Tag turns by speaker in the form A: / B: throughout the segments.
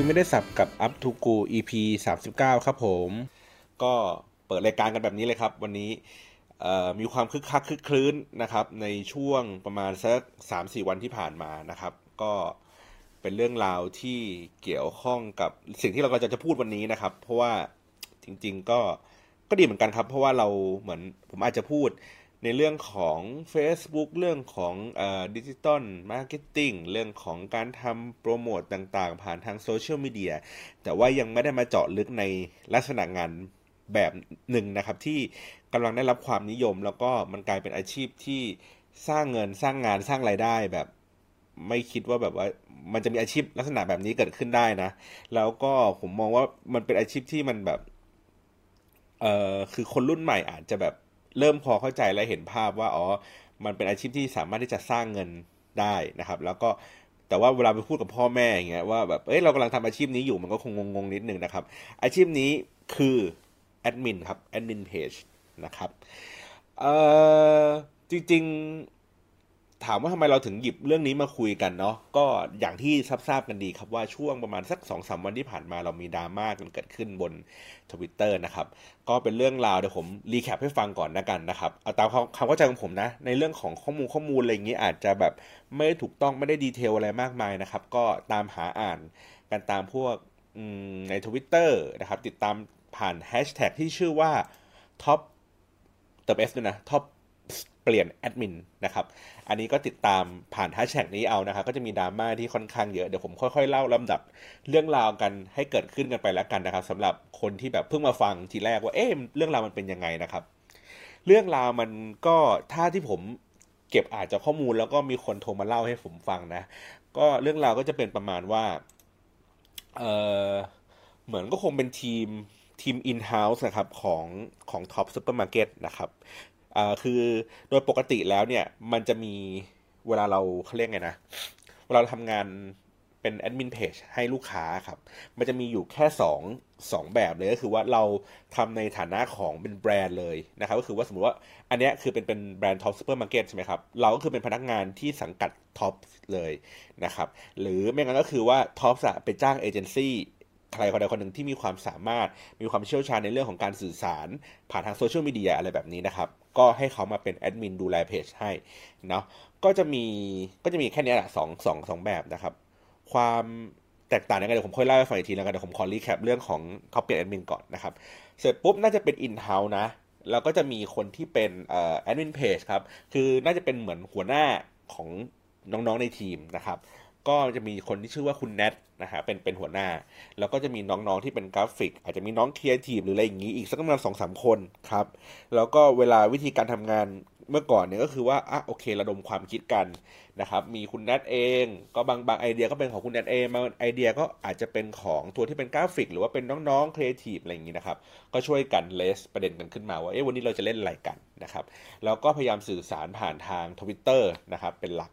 A: คุยไม่ได้สับกับ Up to Go EP 39 ครับผม ก็เปิดรายการกันแบบนี้เลยครับ วันนี้มีความคึกคักคึกคลื้นนะครับ ในช่วงประมาณสัก 3-4 วันที่ผ่านมานะครับ ก็เป็นเรื่องราวที่เกี่ยวข้องกับสิ่งที่เราก็จะจะพูดวันนี้นะครับ เพราะว่าจริง ๆ ก็ก็ดีเหมือนกันครับ เพราะว่าเราเหมือนผมอาจจะพูด ในเรื่องของ Facebook เรื่องของdigital marketing เรื่องของการทำโปรโมตต่างๆ ผ่านทางโซเชียลมีเดียแต่ว่ายังไม่ได้มาเจาะลึกในลักษณะงานแบบหนึ่งนะครับ ที่กำลังได้รับความนิยม แล้วก็มันกลายเป็นอาชีพที่สร้างเงินสร้างงานสร้างรายได้แบบไม่คิดว่าแบบว่ามันจะมีอาชีพลักษณะแบบนี้เกิดขึ้นได้นะ แล้วก็ผมมองว่ามันเป็นอาชีพที่มันแบบเออคือคนรุ่นใหม่อาจจะแบบ เริ่มพอเข้าใจและเห็นภาพว่าอ๋อมันเป็นอาชีพที่สามารถที่จะสร้างเงินได้นะครับ แล้วก็แต่ว่าเวลาไปพูดกับพ่อแม่อย่างเงี้ยว่าแบบเอ้ยเรากำลังทำอาชีพนี้อยู่มันก็คงงงๆนิดนึงนะครับ อาชีพนี้คือแอดมินครับแอดมินเพจนะครับเอ่อจริง ถามว่าทำไมเราถึงหยิบเรื่องนี้มาคุยกันเนาะก็อย่างที่ทราบกันดีครับว่าช่วงประมาณสักสองสามวันที่ผ่านมาเรามีดราม่ากันเกิดขึ้นบนทวิตเตอร์นะครับ ก็เป็นเรื่องราวเดี๋ยวผม recap ให้ฟังก่อนนะกันนะครับเอาตามความเข้าใจของผมนะ ในเรื่องของข้อมูลข้อมูลอะไรอย่างนี้อาจจะแบบไม่ถูกต้องไม่ได้ detail อะไรมากมายนะครับ ก็ตามหาอ่านกันตามพวกในทวิตเตอร์นะครับ ติดตามผ่านแฮชแท็กที่ชื่อว่าท็อปเติม s ด้วยนะท็อป เปลี่ยนแอดมินนะครับ อันนี้ก็ติดตามผ่านแฮชแท็กนี้เอานะครับ ก็จะมีดราม่าที่ค่อนข้างเยอะ เดี๋ยวผมค่อย ๆ เล่าลำดับเรื่องราวกันให้เกิดขึ้นกันไปแล้วกันนะครับสำหรับคนที่แบบเพิ่งมาฟังทีแรกว่า เอ๊ะเรื่องราวมันเป็นยังไงนะครับ เรื่องราวมันก็ถ้าที่ผมเก็บอาจจะข้อมูลแล้วก็มีคนโทรมาเล่าให้ผมฟังนะ ก็เรื่องราวก็จะเป็นประมาณว่า เออเหมือนก็คงเป็นทีมทีม in-house นะครับของของท็อปซูเปอร์มาร์เก็ตนะครับ อ่าคือโดยปกติแล้วเนี่ย มันจะมีเวลาเราเขาเรียกไงนะ เวลาเราทำงานเป็นแอดมินเพจให้ลูกค้าครับ มันจะมีอยู่แค่2 2แบบเลยก็คือว่าเราทำในฐานะของเป็นแบรนด์เลยนะครับ ก็คือว่าสมมติว่าอันนี้คือเป็นเป็นแบรนด์ท็อปซูเปอร์มาร์เก็ตใช่ไหมครับ เราก็คือเป็นพนักงานที่สังกัดท็อปเลยนะครับ หรือไม่งั้นก็คือว่าท็อปจะไปจ้างเอเจนซี่ ใครคนใดคนหนึ่งที่มีความสามารถมีความเชี่ยวชาญในเรื่องของการสื่อสาร ผ่านทางโซเชียลมีเดียอะไรแบบนี้นะครับ ก็ให้เขามาเป็นแอดมินดูแลเพจให้เนาะก็จะมีก็จะมีแค่นี้แหละสองสองสองแบบนะครับ ความแตกต่างยังไงเดี๋ยวผมค่อยเล่าให้ฟังอีกทีแล้วกันเดี๋ยวผมขอ recap เรื่องของเขาเปลี่ยนแอดมินก่อนนะครับ เสร็จปุ๊บน่าจะเป็น in-house นะแล้วก็จะมีคนที่เป็นแอดมินเพจครับ คือน่าจะเป็นเหมือนหัวหน้าของน้องๆในทีมนะครับ ก็จะมีคนที่ชื่อว่าคุณแนทนะฮะเป็นเป็นหัวหน้า แล้วก็จะมีน้องๆที่เป็นกราฟิก อาจจะมีน้องครีเอทีฟหรืออะไรอย่างนี้อีกสักประมาณสองสามคนครับ แล้วก็เวลาวิธีการทำงานเมื่อก่อนเนี่ยก็คือว่าอะโอเคระดมความคิดกันนะครับมีคุณแนทเอง ก็บางบางไอเดียก็เป็นของคุณแนทเองบางไอเดียก็อาจจะเป็นของตัวที่เป็นกราฟิก หรือว่าเป็นน้องๆครีเอทีฟอะไรอย่างนี้นะครับก็ช่วยกัน raise ประเด็นกันขึ้นมาว่าเอ๊ะวันนี้เราจะเล่นอะไรกันนะครับแล้วก็พยายามสื่อสารผ่านทางทวิตเตอร์นะครับเป็นหลัก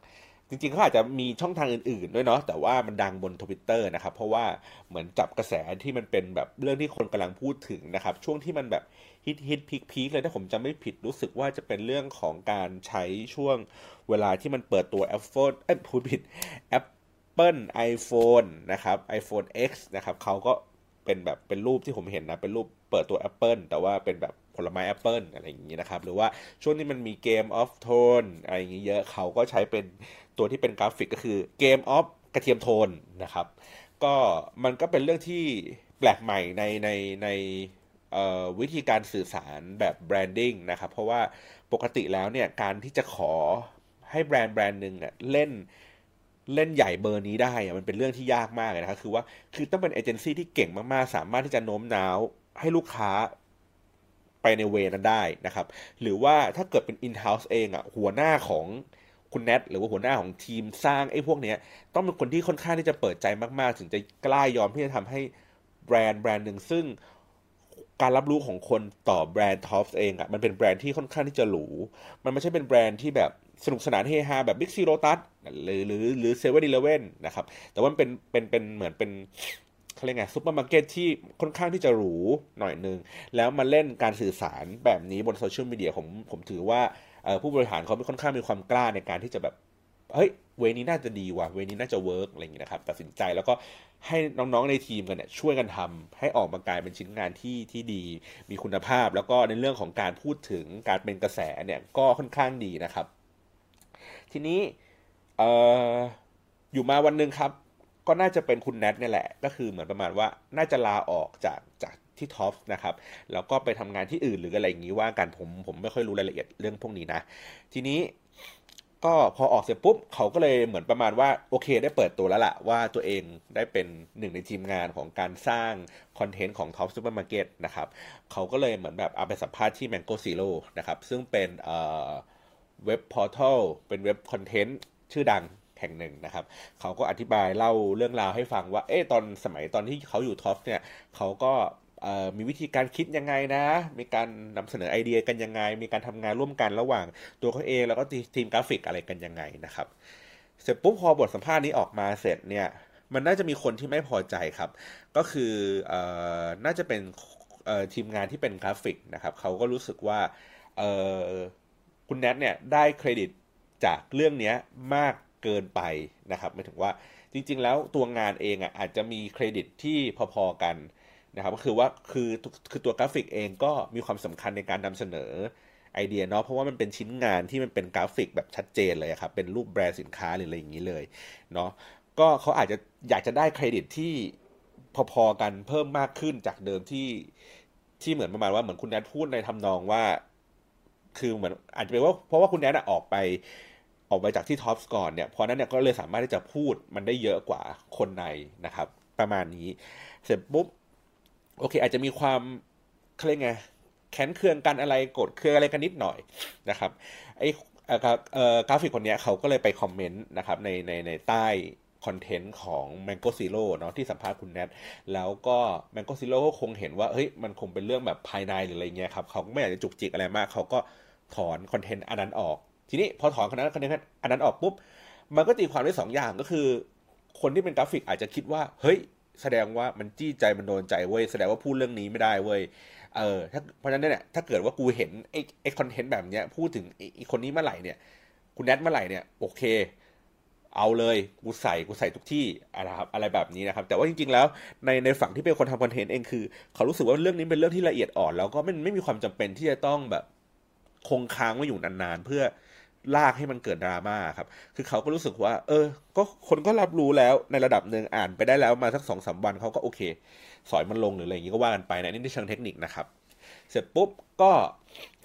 A: จริงๆเขาอาจจะมีช่องทางอื่นๆ ด้วยเนาะแต่ว่ามันดังบนทวิตเตอร์นะครับ เพราะว่าเหมือนจับกระแสที่มันเป็นแบบเรื่องที่คนกำลังพูดถึงนะครับ ช่วงที่มันแบบฮิตฮิตพีคพีคเลยถ้าผมจำไม่ผิดรู้สึกว่าจะเป็นเรื่องของการใช้ช่วงเวลาที่มันเปิดตัว Apple เอ้ยพูดผิด Apple iPhone นะครับ iPhone X นะครับเขาก็เป็นแบบเป็นรูปที่ผมเห็นนะเป็นรูปเปิดตัว Apple แต่ว่าเป็นแบบ ผลไม้แอปเปิลอะไรอย่างนี้นะครับ หรือว่าช่วงนี้มันมีเกมออฟโทนอะไรอย่างนี้เยอะเขาก็ใช้เป็นตัวที่เป็นกราฟิกก็คือ Game of กระเทียมโทนนะครับ ก็มันก็เป็นเรื่องที่แปลกใหม่ในในในวิธีการสื่อสารแบบ branding นะครับ เพราะว่าปกติแล้วเนี่ยการที่จะขอให้แบรนด์แบรนด์หนึ่งเล่นเล่นใหญ่เบอร์นี้ได้ มันเป็นเรื่องที่ยากมากเลยนะครับ คือว่าคือต้องเป็นเอเจนซี่ที่เก่งมากๆ สามารถที่จะโน้มน้าวให้ลูกค้า ใน way นั้นได้นะครับ หรือว่าถ้าเกิดเป็น in-house เองอะ่ะหัวหน้าของคุณแนทหรือว่าหัวหน้าของทีมสร้างไอ้พวกนี้ต้องเป็นคนที่ค่อนข้างที่จะเปิดใจมากๆ ถึงจะกล้ายอมที่จะทำให้แบรนด์แบรนด์หนึ่งซึ่งการรับรู้ของคนต่อแบรนด์ท็อปเองอะ่ะมันเป็นแบรนด์ที่ค่อนข้างที่จะหรู มันไม่ใช่เป็นแบรนด์ที่แบบสนุกสนานเฮฮาแบบบิ๊กซีโลตัสหรือหรือหรือเซเว่นอีเลเว่นนะครับแต่ว่ามันเป็นเป็นเป็นเหมือนเป็น เขาเรียกไงซุปเปอร์มาร์เก็ตที่ค่อนข้างที่จะหรูหน่อยนึง แล้วมาเล่นการสื่อสารแบบนี้บนโซเชียลมีเดียผมผมถือว่าผู้บริหารเขาค่อนข้างมีความกล้าในการที่จะแบบเฮ้ยเวนี้น่าจะดีว่ะเวนี้น่าจะเวิร์กอะไรอย่างนี้นะครับตัดสินใจแล้วก็ให้น้องๆในทีมกันเนี่ยช่วยกันทำให้ออกมากลายเป็นชิ้นงานที่ที่ดี มีคุณภาพ แล้วก็ในเรื่องของการพูดถึงการเป็นกระแสเนี่ยก็ค่อนข้างดีนะครับ ทีนี้อออยู่มาวันหนึ่งครับ ก็น่าจะเป็นคุณแนทเนี่ยแหละ ก็คือเหมือนประมาณว่าน่าจะลาออกจากจากที่ท็อปนะครับแล้วก็ไปทำงานที่อื่นหรืออะไรอย่างนี้ว่ากันผมผมไม่ค่อยรู้รายละเอียดเรื่องพวกนี้นะ ทีนี้ก็พอออกเสร็จปุ๊บเขาก็เลยเหมือนประมาณว่าโอเคได้เปิดตัวแล้วล่ะ ว่าตัวเองได้เป็นหนึ่งในทีมงานของการสร้างคอนเทนต์ของ Top Supermarket นะครับเขาก็เลยเหมือนแบบเอาไปสัมภาษณ์ที่ Mango Zero นะครับซึ่งเป็นweb portal เป็นเว็บคอนเทนต์ชื่อดัง แห่งหนึ่งนะครับ เขาก็อธิบายเล่าเรื่องราวให้ฟังว่า เอ๊ะตอนสมัยตอนที่เขาอยู่ท็อปเนี่ยเขาก็มีวิธีการคิดยังไงนะ มีการนำเสนอไอเดียกันยังไง มีการทำงานร่วมกันระหว่างตัวเขาเองแล้วก็ทีมกราฟิกอะไรกันยังไงนะครับ เสร็จปุ๊บพอบทสัมภาษณ์นี้ออกมาเสร็จเนี่ย มันน่าจะมีคนที่ไม่พอใจครับ ก็คือน่าจะเป็นทีมงานที่เป็นกราฟิกนะครับ เขาก็รู้สึกว่าคุณแนทเนี่ยได้เครดิตจากเรื่องนี้มาก เกินไปนะครับหมายถึงว่าจริง ๆ แล้วตัวงานเองอะอาจจะมีเครดิตที่พอๆกันนะครับก็คือว่าคือคือตัวกราฟิกเองก็มีความสำคัญในการนำเสนอไอเดียเนาะเพราะว่ามันเป็นชิ้นงานที่มันเป็นกราฟิกแบบชัดเจนเลยครับเป็นรูปแบรนด์สินค้าหรืออะไรอย่างนี้เลยเนาะก็เขาอาจจะอยากจะได้เครดิตที่พอๆกันเพิ่มมากขึ้นจากเดิมที่ที่เหมือนประมาณว่าเหมือนคุณแนทพูดในทำนองว่า คือเหมือนอาจจะเป็นว่าเพราะว่าคุณแนทออกไป ออกไปจากที่ท็อปสก่อนเนี่ยเพราะนั้นเนี่ยก็เลยสามารถที่จะพูดมันได้เยอะกว่าคนในนะครับ ประมาณนี้ เสร็จปุ๊บ โอเค อาจจะมีความเขาเรียกไงแค้นเคืองกันอะไรกดเคืองอะไรกันนิดหน่อยนะครับไอ้กราฟิกคนนี้เขาก็เลยไปคอมเมนต์นะครับในในในใต้คอนเทนต์ของ Mango Zero เนาะที่สัมภาษณ์คุณแนทแล้วก็ Mango Zero ก็คงเห็นว่าเฮ้ยมันคงเป็นเรื่องแบบภายในหรืออะไรเงี้ยครับเขาก็ไม่อยากจะจุกจิกอะไรมาก เขาก็ถอนคอนเทนต์อันนั้นออก ทีนี้พอถอนคอนเทนต์อันนั้นออกปุ๊บ มันก็ตีความได้สองอย่างก็คือ คนที่เป็นกราฟิกอาจจะคิดว่า เฮ้ย แสดงว่ามันจี้ใจมันโดนใจเว้ย แสดงว่าพูดเรื่องนี้ไม่ได้เว้ย เออถ้าเพราะฉะนั้นเนี่ย ถ้าเกิดว่ากูเห็นไอ้ไอ้คอนเทนต์แบบเนี้ย พูดถึงไอ้คนนี้เมื่อไหร่เนี่ย คุณแนทเมื่อไหร่เนี่ย โอเค เอาเลย กูใส่ กูใส่ทุกที่อะไรครับ อะไรแบบนี้นะครับ แต่ว่าจริง ๆ แล้ว ในในฝั่งที่เป็นคนทำคอนเทนต์เองคือ เขารู้สึกว่าเรื่องนี้เป็นเรื่องที่ละเอียดอ่อน แล้วก็ไม่ไม่มีความจำเป็นที่จะต้องแบบคงค้างไว้อยู่นานๆเพื่อ ลากให้มันเกิดดราม่าครับ คือเขาก็รู้สึกว่า เออ ก็คนก็รับรู้แล้วในระดับหนึ่งอ่านไปได้แล้วมาสักสองสาวันเขาก็โอเค สอยมันลงหรืออะไรอย่างนี้ก็ว่ากันไปนะนี่ในเชิงเทคนิคนะครับ เสร็จปุ๊บก็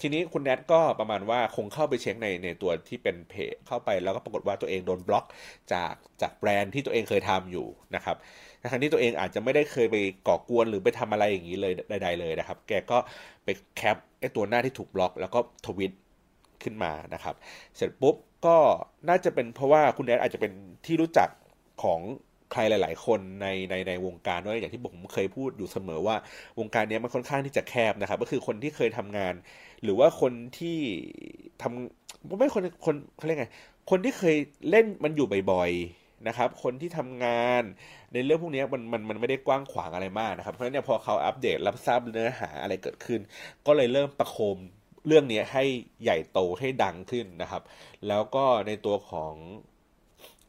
A: ทีนี้คุณแนทก็ประมาณว่าคงเข้าไปเช็คในในตัวที่เป็นเพจเข้าไปแล้วก็ปรากฏว่าตัวเองโดนบล็อกจากจากแบรนด์ที่ตัวเองเคยทำอยู่นะครับทั้งที่ตัวเองอาจจะไม่ได้เคยไปก่อกวนหรือไปทำอะไรอย่างนี้เลยใด ๆ เลยนะครับ แกก็ไปแคปไอตัวหน้าที่ถูกบล็อก แล้วก็ทวิต ขึ้นมานะครับ เสร็จปุ๊บก็น่าจะเป็นเพราะว่าคุณแดนอาจจะเป็นที่รู้จักของใครหลาย ๆ คนในในในวงการด้วยอย่างที่ผมเคยพูดอยู่เสมอว่าวงการนี้มันค่อนข้างที่จะแคบนะครับ ก็คือคนที่เคยทำงาน หรือว่าคนที่ทำไม่คนคนเขาเรียกไงคนที่เคยเล่นมันอยู่บ่อยๆนะครับ คนที่ทำงานในเรื่องพวกนี้มันมันมันไม่ได้กว้างขวางอะไรมากนะครับเพราะฉะนั้นเนี่ยพอเขาอัปเดตรับทราบเนื้อหาอะไรเกิดขึ้น ก็เลยเริ่มประโคม เรื่องนี้ให้ใหญ่โตให้ดังขึ้นนะครับ แล้วก็ในตัวของ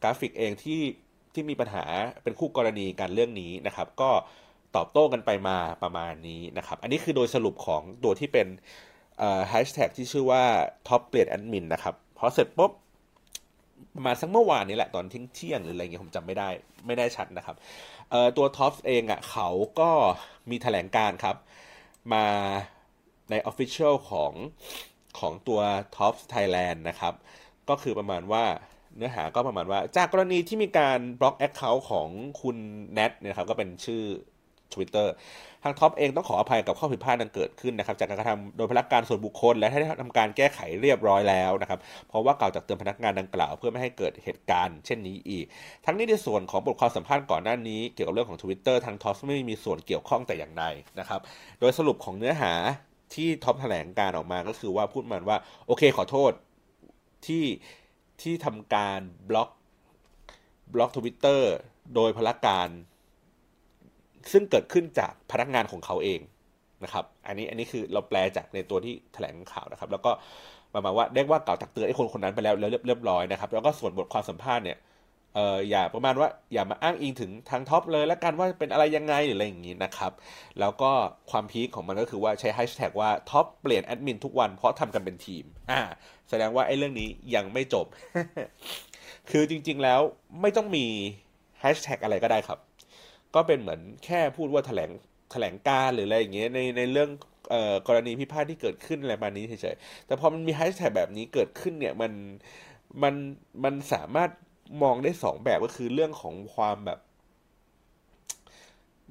A: กราฟิกเองที่ที่มีปัญหาเป็นคู่กรณีกันเรื่องนี้นะครับ ก็ตอบโต้กันไปมาประมาณนี้นะครับ อันนี้คือโดยสรุปของตัวที่เป็นแฮชแท็กที่ชื่อว่า Top เปลี่ยนแอดมินนะครับพอเสร็จปุ๊บมาสักเมื่อวานนี้แหละตอนเที่ยงเที่ยงหรืออะไรเงี้ยผมจำไม่ได้ไม่ได้ชัดนะครับตัวท็อปเองอะ่ะเขาก็มีแถลงการณ์ครับ มา ใน Official ของของตัว Top Thailand นะครับ ก็คือประมาณว่าเนื้อหาก็ประมาณว่า จากกรณีที่มีการบล็อก Account ของคุณแนทนะครับก็เป็นชื่อ Twitter ทางท็อปเองต้องขออภัยกับข้อผิดพลาดนั้นเกิดขึ้นนะครับ จากการกระทำโดยพนักงานส่วนบุคคล และได้ทำการแก้ไขเรียบร้อยแล้วนะครับ เพราะว่ากล่าวจากเตือนพนักงานดังกล่าวเพื่อไม่ให้เกิดเหตุการณ์เช่นนี้อีก ทั้งนี้ในส่วนของบทความสัมภาษณ์ก่อนหน้านี้ เกี่ยวกับเรื่องของ Twitter ทางท็อปไม่มีส่วนเกี่ยวข้องแต่อย่างใดนะครับ โดยสรุปของเนื้อหา ที่ท็อปแถลงการณ์ออกมาก็คือว่าพูดมันว่า โอเคขอโทษที่ที่ทำการบล็อกบล็อกทวิตเตอร์โดยพลักการ ซึ่งเกิดขึ้นจากพนักงานของเขาเองนะครับ อันนี้อันนี้คือเราแปลจากในตัวที่แถลงข่าวนะครับ แล้วก็ประมาณว่าเรียกว่ากล่าวตักเตือนไอ้คนคนนั้นไปแล้วแล้วเรียบร้อยนะครับ แล้วก็ส่วนบทความสัมภาษณ์เนี่ย เอออย่าประมาณว่าอย่ามาอ้างอิงถึงทางท็อปเลยแล้วกันว่าเป็นอะไรยังไงหรืออะไรอย่างนี้นะครับ แล้วก็ความ peak ของมันก็คือว่าใช้แฮชแท็กว่าท็อปเปลี่ยนแอดมินทุกวันเพราะทำกันเป็นทีมอ่าแสดงว่าไอ้เรื่องนี้ยังไม่จบ คือจริง ๆแล้วไม่ต้องมีแฮชแท็กอะไรก็ได้ครับ ก็เป็นเหมือนแค่พูดว่าแถลงแถลงการณ์หรืออะไรอย่างเงี้ยในในเรื่องเออกรณีพิพาทที่เกิดขึ้นอะไรประมาณนี้เฉยๆแต่พอมันมีแฮชแท็กแบบนี้เกิดขึ้นเนี่ยมันมันมันสามารถ มองได้สองแบบก็คือเรื่องของความแบบ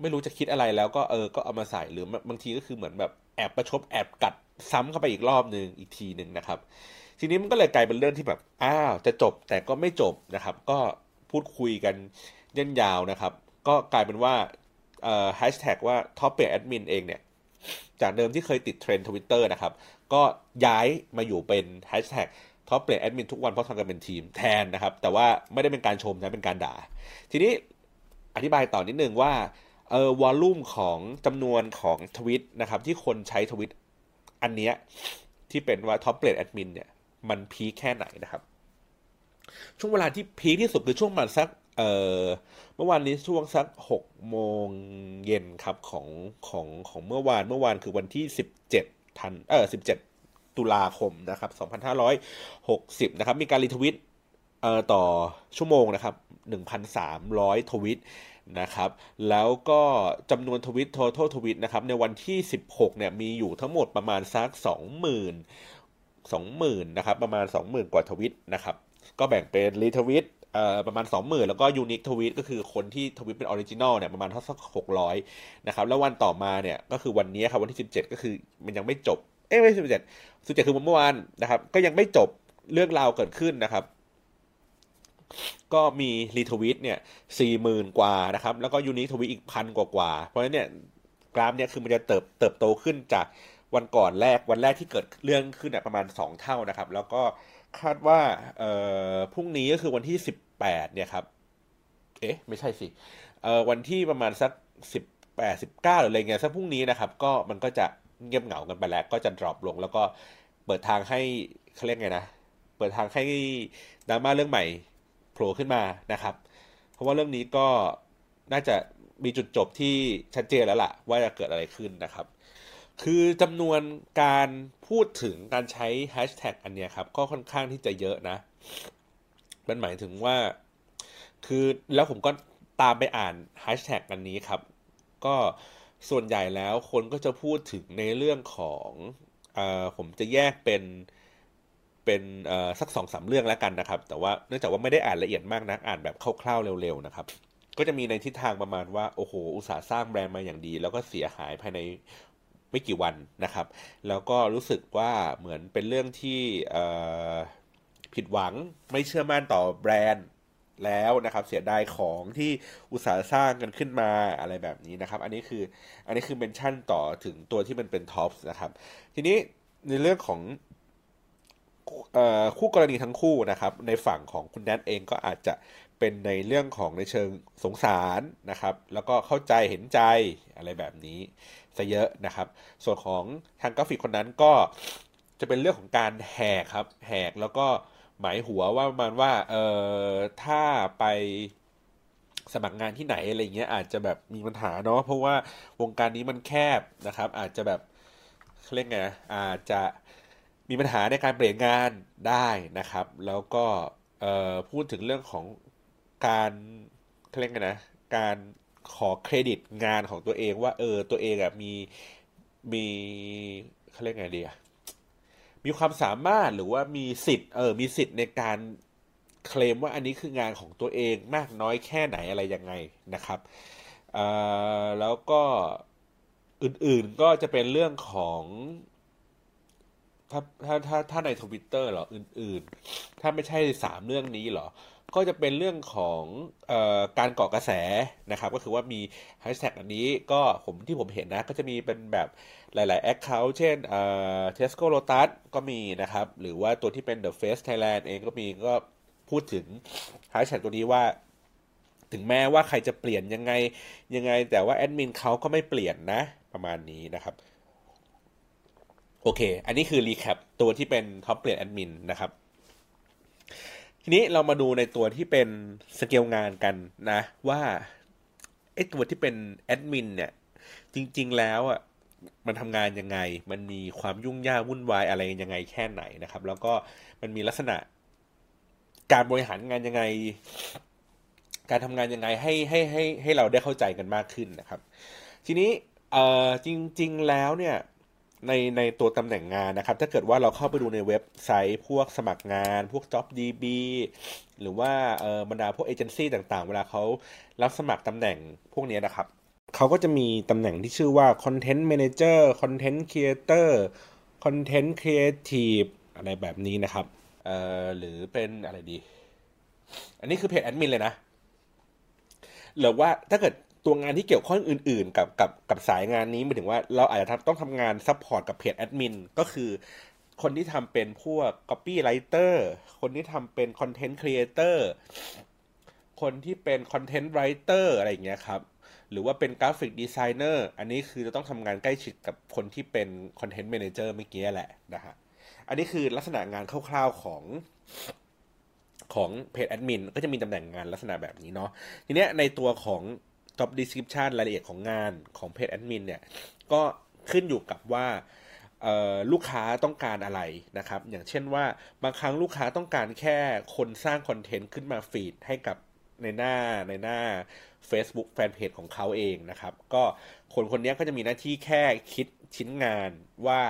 A: ไม่รู้จะคิดอะไรแล้วก็เออ ก็เอามาใส่หรือบางทีก็คือเหมือนแบบแอบประชดแอบกัดซ้ำเข้าไปอีกรอบหนึ่งอีกทีหนึ่งนะครับ ทีนี้มันก็เลยกลายเป็นเรื่องที่แบบอ้าวจะจบแต่ก็ไม่จบนะครับ ก็พูดคุยกันเย็นยาวนะครับ ก็กลายเป็นว่าเอ่อแฮชแท็กว่าท็อปเป a แอดมินเองเนี่ย จากเดิมที่เคยติดเทรนด์ทวิตเตอร์นะครับ ก็ย้ายมาอยู่เป็นแฮชแท็ก ท็อปเป a แอดมินทุกวันเพราะทำกันเป็นทีมแทนนะครับ แต่ว่าไม่ได้เป็นการชมนะเป็นการด่า ทีนี้อธิบายต่อนิดนึงว่าเออ volume ของจำนวนของทวิตนะครับ ที่คนใช้ทวิตอันเนี้ยที่เป็นว่าท็อปเป a แอดมินเนี่ย มัน peak แค่ไหนนะครับ ช่วงเวลาที่ peak ที่สุดคือช่วงประมาณสักเออเมื่อวานนี้ช่วงสักหกโมงเย็นครับของของของเมื่อวานเมื่อวานคือวันที่สิบเจ็ดทันเออสิบเจ็ด ตุลาคมนะครับสองพันห้าร้อยหกสิบนะครับ มีการ retweet เอ่อต่อชั่วโมงนะครับหนึ่งพันสามร้อยทวิตนะครับ แล้วก็จำนวนทวิต total tweet นะครับ ในวันที่ 16 เนี่ย มีอยู่ทั้งหมดประมาณสัก 20,000 20,000 นะครับ ประมาณ 20,000 กว่าทวิตนะครับ ก็แบ่งเป็น retweet เอ่อประมาณ 20,000 แล้วก็ unique tweet ก็คือคนที่ทวิตเป็น original เนี่ยประมาณเท่าสัก600 นะครับ แล้ววันต่อมาเนี่ยก็คือวันนี้ครับวันที่ 17 ก็คือมันยังไม่จบ เอ้ยไม่ใช่17 17คือเมื่อวานนะครับ ก็ยังไม่จบเรื่องราวเกิดขึ้นนะครับก็มีรีทวิตเนี่ยสี่หมื่นกว่านะครับ แล้วก็ยูนิทวิตอีกพันกว่ากว่า เพราะฉะนั้นเนี่ยกราฟเนี่ยคือมันจะเติบเติบโตขึ้นจากวันก่อนแรกวันแรกที่เกิดเรื่องขึ้นเนี่ยประมาณ 2 เท่านะครับ แล้วก็คาดว่าเอ่อพรุ่งนี้ก็คือวันที่ 18เนี่ยครับ เอ๊ะ ไม่ใช่สิเอ่อวันที่ประมาณสัก 18 19หรืออะไรเงี้ยสักพรุ่งนี้นะครับ ก็มันก็จะ เงียบเหงากันไปแล้ว ก็จะดรอปลง แล้วก็เปิดทางให้เขาเรียกไงนะ เปิดทางให้ดราม่าเรื่องใหม่โผล่ขึ้นมานะครับ เพราะว่าเรื่องนี้ก็น่าจะมีจุดจบที่ชัดเจนแล้วล่ะ ว่าจะเกิดอะไรขึ้นนะครับ คือจำนวนการพูดถึงการใช้แฮชแท็กอันเนี้ยครับ ก็ค่อนข้างที่จะเยอะนะ มันหมายถึงว่า คือแล้วผมก็ตามไปอ่านแฮชแท็กอันนี้ครับ ก็ ส่วนใหญ่แล้วคนก็จะพูดถึงในเรื่องของอผมจะแยกเป็นเป็นสักสองสามเรื่องแล้วกันนะครับ แต่ว่าเนื่องจากว่าไม่ได้อ่านละเอียดมากนะอ่านแบบคร่าวๆเร็วๆนะครับ ก็จะมีในทิศทางประมาณว่าโอ้โหอุตสาห์สร้างแบรนด์มาอย่างดี แล้วก็เสียหายภายในไม่กี่วันนะครับ แล้วก็รู้สึกว่าเหมือนเป็นเรื่องที่ผิดหวังไม่เชื่อมั่นต่อแบรนด์ แล้วนะครับเสียดายของที่อุตส่าห์สร้างกันขึ้นมาอะไรแบบนี้นะครับ อันนี้คืออันนี้คือ mention ต่อถึงตัวที่มันเป็นท็อปนะครับ ทีนี้ในเรื่องของออคู่กรณีทั้งคู่นะครับ ในฝั่งของคุณแดนเองก็อาจจะเป็นในเรื่องของในเชิงสงสารนะครับ แล้วก็เข้าใจเห็นใจอะไรแบบนี้ซะเยอะนะครับ ส่วนของทางกราฟิกคนนั้นก็จะเป็นเรื่องของการแหกครับแหกแล้วก็ หมายหัวว่าประมาณว่าเอ่อถ้าไปสมัครงานที่ไหนอะไรเงี้ยอาจจะแบบมีปัญหาเนาะเพราะว่าวงการนี้มันแคบนะครับ อาจจะแบบเรียกไงอาจจะมีปัญหาในการเปลี่ยนงานได้นะครับ แล้วก็เอ่อพูดถึงเรื่องของการเขาเรียกไงนะการขอเครดิตงานของตัวเองว่าเออตัวเองอะมีมีเขาเรียกไงดีอะ มีความสามารถหรือว่ามีสิทธิ์เออมีสิทธิ์ในการเคลมว่าอันนี้คืองานของตัวเองมากน้อยแค่ไหนอะไรยังไงนะครับอ่อแล้วก็อื่นๆก็จะเป็นเรื่องของถ้าถ้าถ้าถ้าในทวิตเตอร์เหรอ อื่นๆ ถ้าไม่ใช่สามเรื่องนี้เหรอ ก็จะเป็นเรื่องของออการก่อกระแสนะครับ ก็คือว่ามีแฮชแท็กอันนี้ก็ผมที่ผมเห็นนะ ก็จะมีเป็นแบบหลาย ๆ Account เช่นเอ่อ Tesco Lotus ก็มีนะครับ หรือว่าตัวที่เป็น The Face Thailand เองก็มีก็พูดถึงแฮชแท็กตัวนี้ว่าถึงแม้ว่าใครจะเปลี่ยนยังไงยังไง แต่ว่าแอดมินเขาก็ไม่เปลี่ยนนะประมาณนี้นะครับ โอเค อันนี้คือ recap ตัวที่เป็นท็อปเปลี่ยนแอดมินนะครับ ทีนี้เรามาดูในตัวที่เป็นสเกลงานกันนะ ว่าไอ้ตัวที่เป็นแอดมินเนี่ย จริง ๆ แล้วอะมันทำงานยังไง มันมีความยุ่งยากวุ่นวายอะไรยังไงแค่ไหนนะครับ แล้วก็มันมีลักษณะการบริหารงานยังไง การทำงานยังไงให้ให้ให้ให้เราได้เข้าใจกันมากขึ้นนะครับ ทีนี้เอ่อจริง ๆ แล้วเนี่ย ในในตัวตำแหน่งงานนะครับ ถ้าเกิดว่าเราเข้าไปดูในเว็บไซต์พวกสมัครงาน พวก JobDB หรือว่าเออบรรดาพวกเอเจนซี่ต่างๆ เวลาเขารับสมัครตำแหน่งพวกนี้นะครับ เขาก็จะมีตำแหน่งที่ชื่อว่า Content Manager Content Creator Content Creative อะไรแบบนี้นะครับเอ่อหรือเป็นอะไรดี อันนี้คือเพจแอดมินเลยนะหรือว่าถ้าเกิด ตัวงานที่เกี่ยวข้องอื่น ๆ กับกับกับสายงานนี้หมายถึงว่าเราอาจจะต้องทำงาน support กับเพจแอดมินก็คือคนที่ทำเป็นพวก copywriter คนที่ทำเป็น content creator คนที่เป็น content writer อะไรอย่างเงี้ยครับ หรือว่าเป็น graphic designer อันนี้คือจะต้องทำงานใกล้ชิดกับคนที่เป็น content manager เมื่อกี้แหละนะฮะอันนี้คือลักษณะงานคร่าวๆของของเพจแอดมินก็จะมีตำแหน่งงานลักษณะแบบนี้เนาะทีเนี้ยในตัวของ job description รายละเอียดของงานของเพจแอดมินเนี่ย ก็ขึ้นอยู่กับว่าลูกค้าต้องการอะไรนะครับ อย่างเช่นว่าบางครั้งลูกค้าต้องการแค่คนสร้างคอนเทนต์ขึ้นมาฟีดให้กับในหน้าในหน้า Facebook แฟนเพจของเขาเองนะครับ ก็คนคนนี้ก็จะมีหน้าที่แค่คิดชิ้นงานว่า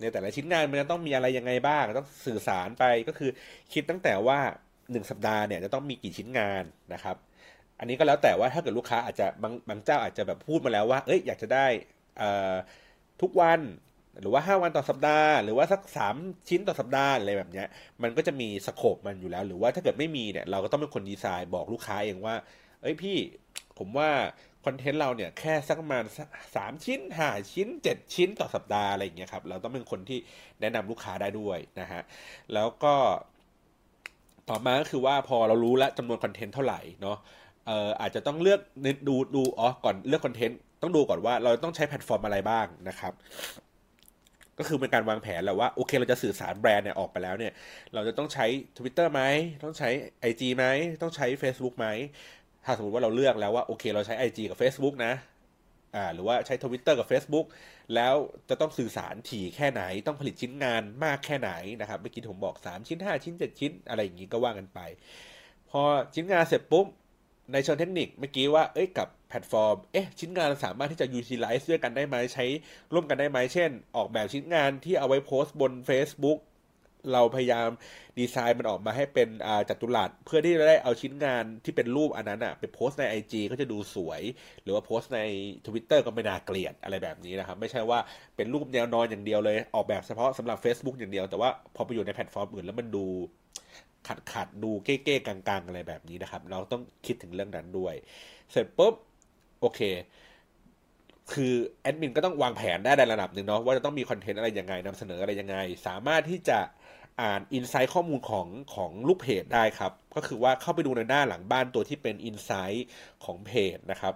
A: ในแต่ละชิ้นงานมันจะต้องมีอะไรยังไงบ้าง ต้องสื่อสารไปก็คือคิดตั้งแต่ว่า 1 สัปดาห์เนี่ยจะต้องมีกี่ชิ้นงานนะครับ อันนี้ก็แล้วแต่ว่าถ้าเกิดลูกค้าอาจจะบางบางเจ้าอาจจะแบบพูดมาแล้วว่า เอ้ยอยากจะได้ทุกวันหรือว่า 5 วันต่อสัปดาห์หรือว่าสัก 3 ชิ้นต่อสัปดาห์อะไรแบบนี้มันก็จะมีสโคปมันอยู่แล้ว หรือว่าถ้าเกิดไม่มีเนี่ยเราก็ต้องเป็นคนดีไซน์บอกลูกค้าเองว่า เอ้ยพี่ผมว่าคอนเทนต์เราเนี่ยแค่สักประมาณสามชิ้นห้าชิ้นเจ็ดชิ้นต่อสัปดาห์อะไรอย่างเงี้ยครับเราต้องเป็นคนที่แนะนำลูกค้าได้ด้วยนะฮะแล้วก็ต่อมาก็คือว่าพอเรารู้แล้วจำนวนคอนเทนต์เท่าไหร่เนาะ เอ่ออาจจะต้องเลือกดูดูอ๋อก่อนเลือกคอนเทนต์ต้องดูก่อนว่าเราต้องใช้แพลตฟอร์มอะไรบ้างนะครับ ก็คือเป็นการวางแผนแหละว่าโอเคเราจะสื่อสารแบรนด์เนี่ยออกไปแล้วเนี่ย เราจะต้องใช้ Twitter ไหมต้องใช้ IG ไหมต้องใช้ Facebook ไหมถ้าสมมติว่าเราเลือกแล้วว่าโอเค เราใช้ IG กับ Facebook นะอ่าหรือว่าใช้ Twitter กับ Facebook แล้วจะต้องสื่อสารถี่แค่ไหน ต้องผลิตชิ้นงานมากแค่ไหนนะครับเมื่อกี้ผมบอก 3 ชิ้น 5 ชิ้น 7 ชิ้น อะไรอย่างนี้ก็ว่ากันไป พอชิ้นงานเสร็จปุ๊บ ในเชิงเทคนิคเมื่อกี้ว่าเอ้ยกับแพลตฟอร์มเอ๊ะชิ้นงานสามารถที่จะ utilize ด้วยกันได้ไหมใช้ร่วมกันได้ไหมเช่น ออกแบบชิ้นงานที่เอาไว้โพสต์บน Facebook เราพยายามดีไซน์มันออกมาให้เป็นจัตุรัสเพื่อที่จะได้เอาชิ้นงานที่เป็นรูปอันนั้นอะไปโพสต์ใน IG ก็จะดูสวย หรือว่าโพสต์ใน Twitter ก็ไม่น่าเกลียดอะไรแบบนี้นะครับ ไม่ใช่ว่าเป็นรูปแนวนอนอย่างเดียวเลย ออกแบบเฉพาะสำหรับ Facebook อย่างเดียวแต่ว่าพอไปอยู่ในแพลตฟอร์มอื่นแล้วมันดู ขัดขัดดูเก้ๆกังๆ อะไรแบบนี้นะครับ เราต้องคิดถึงเรื่องนั้นด้วย เสร็จปุ๊บ โอเค คือแอดมินก็ต้องวางแผนได้ในระดับหนึ่งเนาะว่าจะต้องมีคอนเทนต์อะไรยังไงนำเสนออะไรยังไง สามารถที่จะอ่าน insight ข้อมูลของของลูกเพจได้ครับ ก็คือว่าเข้าไปดูในหน้าหลังบ้านตัวที่เป็น insight ของเพจนะครับ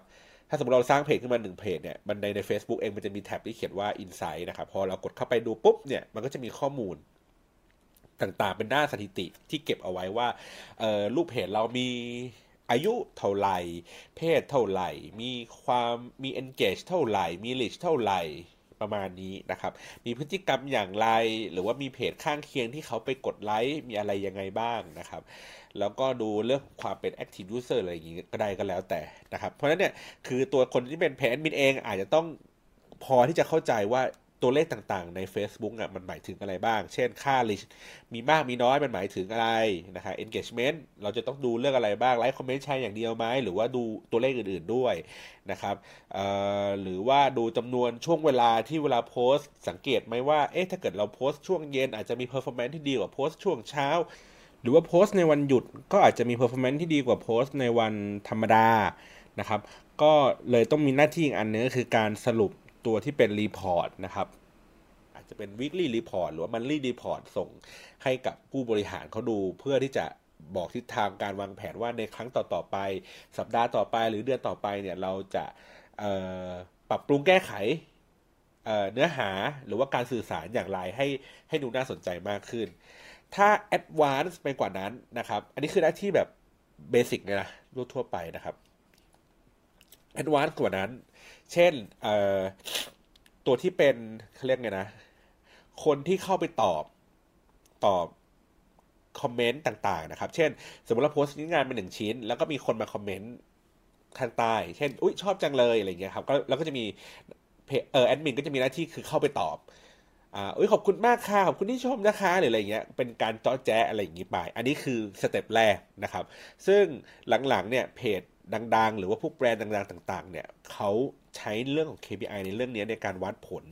A: ถ้าสมมติเราสร้างเพจขึ้นมาหนึ่งเพจเนี่ยมันในใน Facebook เองมันจะมีแท็บที่เขียนว่า Insight นะครับ พอเรากดเข้าไปดูปุ๊บเนี่ย มันก็จะมีข้อมูล ต่างๆ เป็นหน้าสถิติที่เก็บเอาไว้ว่าลูกเพจเรามีอายุเท่าไหร่ เพศเท่าไหร่ มีความมี engage เท่าไหร่ มี reach เท่าไหร่ประมาณนี้นะครับ มีพฤติกรรมอย่างไร หรือว่ามีเพจข้างเคียงที่เขาไปกดไลค์ มีอะไรยังไงบ้างนะครับ แล้วก็ดูเรื่องความเป็น active user อะไรอย่างนี้ก็ได้ก็แล้วแต่นะครับ เพราะฉะนั้นเนี่ย คือตัวคนที่เป็นเพจแอดมินเองอาจจะต้องพอที่จะเข้าใจว่า ตัวเลขต่างๆ ใน Facebook อะมันหมายถึงอะไรบ้าง เช่นค่า reach มีมากมีน้อยมันหมายถึงอะไรนะครับ engagement เราจะต้องดูเรื่องอะไรบ้าง ไลค์คอมเมนต์ใช่อย่างเดียวไหมหรือว่าดูตัวเลขอื่นๆด้วยนะครับหรือว่าดูจำนวนช่วงเวลาที่เวลาโพสต์สังเกตไหมว่าเอ๊ะถ้าเกิดเราโพสต์ช่วงเย็นอาจจะมี performance ที่ดีกว่าโพสต์ช่วงเช้า หรือว่าโพสต์ในวันหยุดก็อาจจะมี performance ที่ดีกว่าโพสต์ในวันธรรมดานะครับก็เลยต้องมีหน้าที่อีกอันนึงก็คือการสรุป ตัวที่เป็นรีพอร์ตนะครับอาจจะเป็น weekly report หรือว่า monthly report ส่งให้กับผู้บริหารเขาดูเพื่อที่จะบอกทิศทางการวางแผนว่าในครั้งต่อ ๆ ไป สัปดาห์ต่อไปหรือเดือนต่อไปเนี่ยเราจะปรับปรุงแก้ไขเนื้อหาหรือว่าการสื่อสารอย่างไรให้ให้ดูน่าสนใจมากขึ้น ถ้า advance ไปกว่านั้นนะครับ อันนี้คือหน้าที่แบบเบสิกเลยนะรูทั่วไปนะครับ advance กว่านั้น เช่นตัวที่เป็นเขาเรียกไงนะ คนที่เข้าไปตอบตอบคอมเมนต์ต่าง ๆ นะครับ เช่น สมมติเราโพสต์งานเป็นหนึ่งชิ้น แล้วก็มีคนมาคอมเมนต์ข้างใต้เช่น อุ้ยชอบจังเลยอะไรเงี้ยครับก็แล้วก็จะมีเออแอดมินก็จะมีหน้าที่คือเข้าไปตอบอ่าอุ้ยขอบคุณมากค่ะขอบคุณที่ชมนะคะหรืออะไรเงี้ยเป็นการจ้อแจ๊อะไรอย่างนี้ไป อันนี้คือ step แรกนะครับ ซึ่งหลังๆเนี่ยเพจดัง ๆ หรือว่าพวกแบรนด์ดัง ๆ ต่าง ๆ เนี่ยเขา ใช้เรื่องของ KPI ในเรื่องนี้ในการวัดผล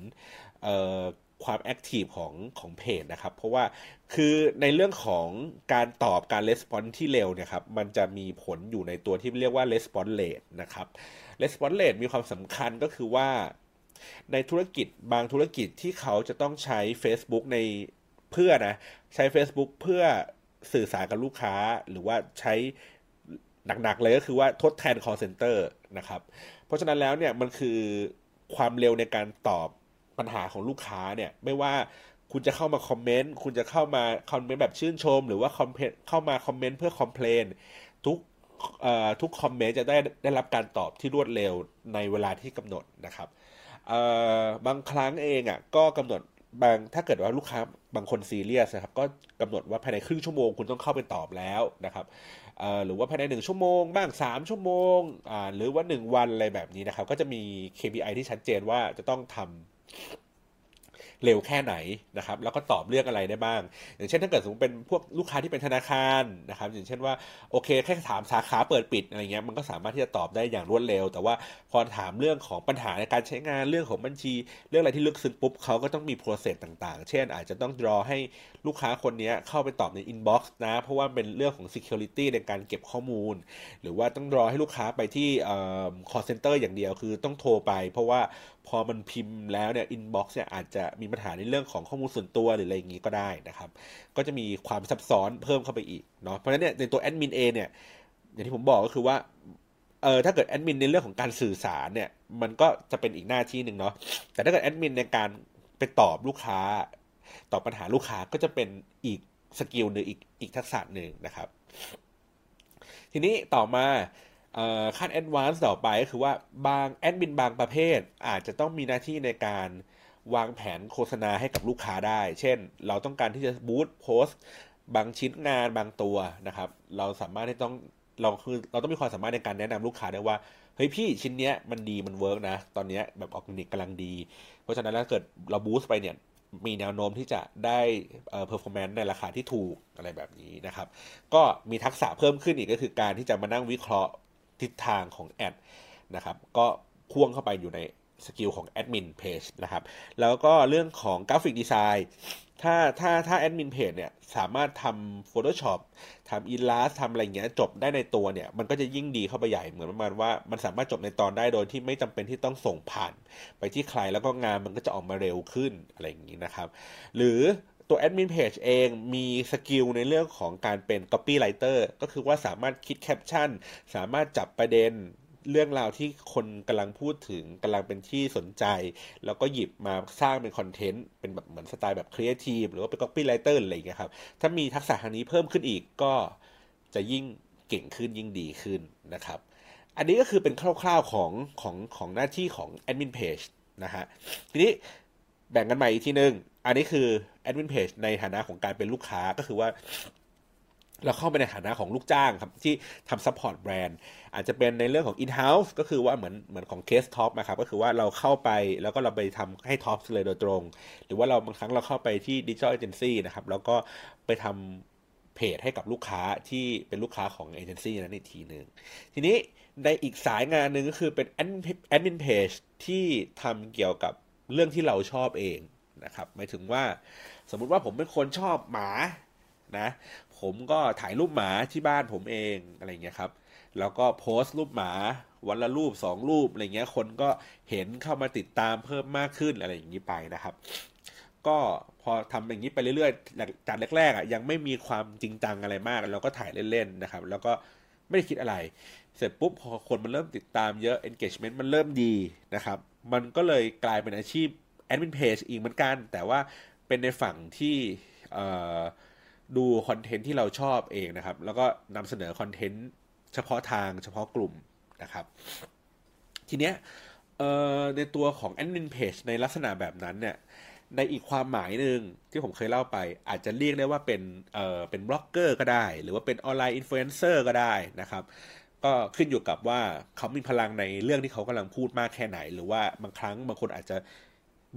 A: ความ active ของของเพจนะครับ เพราะว่าคือในเรื่องของการตอบการ response ที่เร็วเนี่ยครับมันจะมีผลอยู่ในตัวที่เรียกว่า response rate นะครับレスปอนเลดมีความสำคัญก็คือว่าในธุรกิจบางธุรกิจที่เขาจะต้องใช้ Facebook ในเพื่อนะใช้ Facebook เพื่อสื่อสารกับลูกค้าหรือว่าใช้หนักๆเลยก็คือว่าทดแทน call center นะครับ เพราะฉะนั้นแล้วเนี่ยมันคือความเร็วในการตอบปัญหาของลูกค้าเนี่ยไม่ว่าคุณจะเข้ามาคอมเมนต์คุณจะเข้ามาคอมเมนต์แบบชื่นชม หรือว่าคอมเพเข้ามาคอมเมนต์เพื่อคอมเพลนทุกทุกคอมเมนต์จะได้ได้รับการตอบที่รวดเร็วในเวลาที่กำหนดนะครับบางครั้งเองอะก็กำหนดบางถ้าเกิดว่าลูกค้าบางคนซีเรียสนะครับก็กำหนดว่าภายในครึ่งชั่วโมงคุณต้องเข้าไปตอบแล้วนะครับ หรือว่าภายในหนึ่งชั่วโมง บ้างสามชั่วโมง หรือว่าหนึ่งวันอะไรแบบนี้นะครับ ก็จะมี KPI ที่ชัดเจนว่าจะต้องทำ เร็วแค่ไหนนะครับแล้วก็ตอบเรื่องอะไรได้บ้าง อย่างเช่นถ้าเกิดสมมติเป็นพวกลูกค้าที่เป็นธนาคารนะครับอย่างเช่นว่าโอเคแค่ถามสาขาเปิดปิดอะไรเงี้ยมันก็สามารถที่จะตอบได้อย่างรวดเร็ว แต่ว่าพอถามเรื่องของปัญหาในการใช้งานเรื่องของบัญชี เรื่องอะไรที่ลึกซึ้งปุ๊บเขาก็ต้องมี process ต่างๆ เช่น อาจจะต้องรอให้ลูกค้าคนนี้เข้าไปตอบใน inbox นะเพราะว่าเป็นเรื่องของ Security ในการเก็บข้อมูล หรือว่าต้องรอให้ลูกค้าไปที่ call center อย่างเดียวคือต้องโทรไป เพราะว่า พอมันพิมพ์แล้วเนี่ย inbox เนี่ยอาจจะมีปัญหาในเรื่องของข้อมูลส่วนตัวหรืออะไรอย่างนี้ก็ได้นะครับ ก็จะมีความซับซ้อนเพิ่มเข้าไปอีกเนาะเพราะฉะนั้นเนี่ยในตัวแอดมินเองเนี่ยอย่างที่ผมบอกก็คือว่าเออถ้าเกิดแอดมินในเรื่องของการสื่อสารเนี่ยมันก็จะเป็นอีกหน้าที่หนึ่งเนาะแต่ถ้าเกิดแอดมินในการไปตอบลูกค้า ตอบปัญหาลูกค้าก็จะเป็นอีก skill หนึ่งอีกอีกทักษะหนึ่งนะครับ ทีนี้ต่อมา ขั้น advance ต่อไปก็คือว่าบางแอดมินบางประเภท อาจจะต้องมีหน้าที่ในการวางแผนโฆษณาให้กับลูกค้าได้ เช่น เราต้องการที่จะ boost โพสต์บางชิ้นงานบางตัวนะครับ เราสามารถที่ต้องเราคือเราต้องมีความสามารถในการแนะนำลูกค้าได้ว่าเฮ้ยพี่ชิ้นเนี้ยมันดีมัน work นะ ตอนเนี้ยแบบออร์แกนิกกำลังดี เพราะฉะนั้นถ้าเกิดเรา boost ไปเนี่ยมีแนวโน้มที่จะได้เอ่อ performance ในราคาที่ถูกอะไรแบบนี้นะครับ ก็มีทักษะเพิ่มขึ้นอีกก็คือการที่จะมานั่งวิเคราะห์ ทิศทางของ adนะครับก็พ่วงเข้าไปอยู่ใน skill ของแอดมินเพจนะครับแล้วก็เรื่องของ graphic design ถ้าถ้าถ้าแอดมินเพจเนี่ยสามารถทำ Photoshop ทำ i l l u s t ทำอะไรเงี้ยจบได้ในตัวเนี่ย มันก็จะยิ่งดีเข้าไปใหญ่เหมือนประมาณว่ามันสามารถจบในตอนได้โดยที่ไม่จำเป็นที่ต้องส่งผ่าน ไปที่ใครแล้วก็งานมันก็จะออกมาเร็วขึ้นอะไรอย่างนี้นะครับ หรือ ตัวแอดมินเพจเองมี skill ในเรื่องของการเป็น copywriter ก็คือว่าสามารถคิดแคปชั่น สามารถจับประเด็นเรื่องราวที่คนกำลังพูดถึงกำลังเป็นที่สนใจ แล้วก็หยิบมาสร้างเป็นคอนเทนต์ เป็นแบบเหมือนสไตล์แบบครีเอทีฟหรือว่าเป็น copywriter อะไรอย่างเงี้ยครับ ถ้ามีทักษะทางนี้เพิ่มขึ้นอีกก็จะยิ่งเก่งขึ้นยิ่งดีขึ้นนะครับ อันนี้ก็คือเป็นคร่าวๆของของของหน้าที่ของแอดมินเพจนะฮะ ทีนี้แบ่งกันใหม่อีกทีนึง อันนี้คือแอดมินเพจในฐานะของการเป็นลูกค้าก็คือว่า เราเข้าไปในฐานะของลูกจ้างครับ ที่ทำ support แบรนด์อาจจะเป็นในเรื่องของ in-house ก็คือว่าเหมือนเหมือนของเคสท็อปนะครับก็คือว่าเราเข้าไปแล้วก็เราไปทำให้ท็อปเลยโดยตรง หรือว่าเราบางครั้งเราเข้าไปที่ digital agency นะครับแล้วก็ไปทำเพจให้กับลูกค้าที่เป็นลูกค้าของเอเจนซี่นั้นอีกทีหนึ่งทีนี้ในอีกสายงานหนึ่งก็คือเป็นแอดมินเพจที่ทำเกี่ยวกับเรื่องที่เราชอบเอง นะครับหมายถึงว่าสมมุติว่าผมเป็นคนชอบหมานะผมก็ถ่ายรูปหมาที่บ้านผมเองอะไรเงี้ยครับแล้วก็โพสต์รูปหมาวันละรูปสองรูปอะไรเงี้ยคนก็เห็นเข้ามาติดตามเพิ่มมากขึ้นอะไรอย่างนี้ไปนะครับ ก็พอทำอย่างนี้ไปเรื่อยๆจากแรกๆอะยังไม่มีความจริงจังอะไรมากเราก็ถ่ายเล่นๆนะครับ แล้วก็ไม่ได้คิดอะไร เสร็จปุ๊บพอคนมันเริ่มติดตามเยอะ engagement มันเริ่มดีนะครับ มันก็เลยกลายเป็นอาชีพ แอดมินเพจอีกเหมือนกัน แต่ว่าเป็นในฝั่งที่ดูคอนเทนต์ที่เราชอบเองนะครับ แล้วก็นำเสนอคอนเทนต์เฉพาะทางเฉพาะกลุ่มนะครับ ทีเนี้ยในตัวของแอดมินเพจในลักษณะแบบนั้นเนี่ยในอีกความหมายหนึ่งที่ผมเคยเล่าไป อาจจะเรียกได้ว่าเป็นเอ่อเป็นบล็อกเกอร์ก็ได้ หรือว่าเป็น online influencer ก็ได้นะครับ ก็ขึ้นอยู่กับว่าเขามีพลังในเรื่องที่เขากำลังพูดมากแค่ไหน หรือว่าบางครั้งบางคนอาจจะ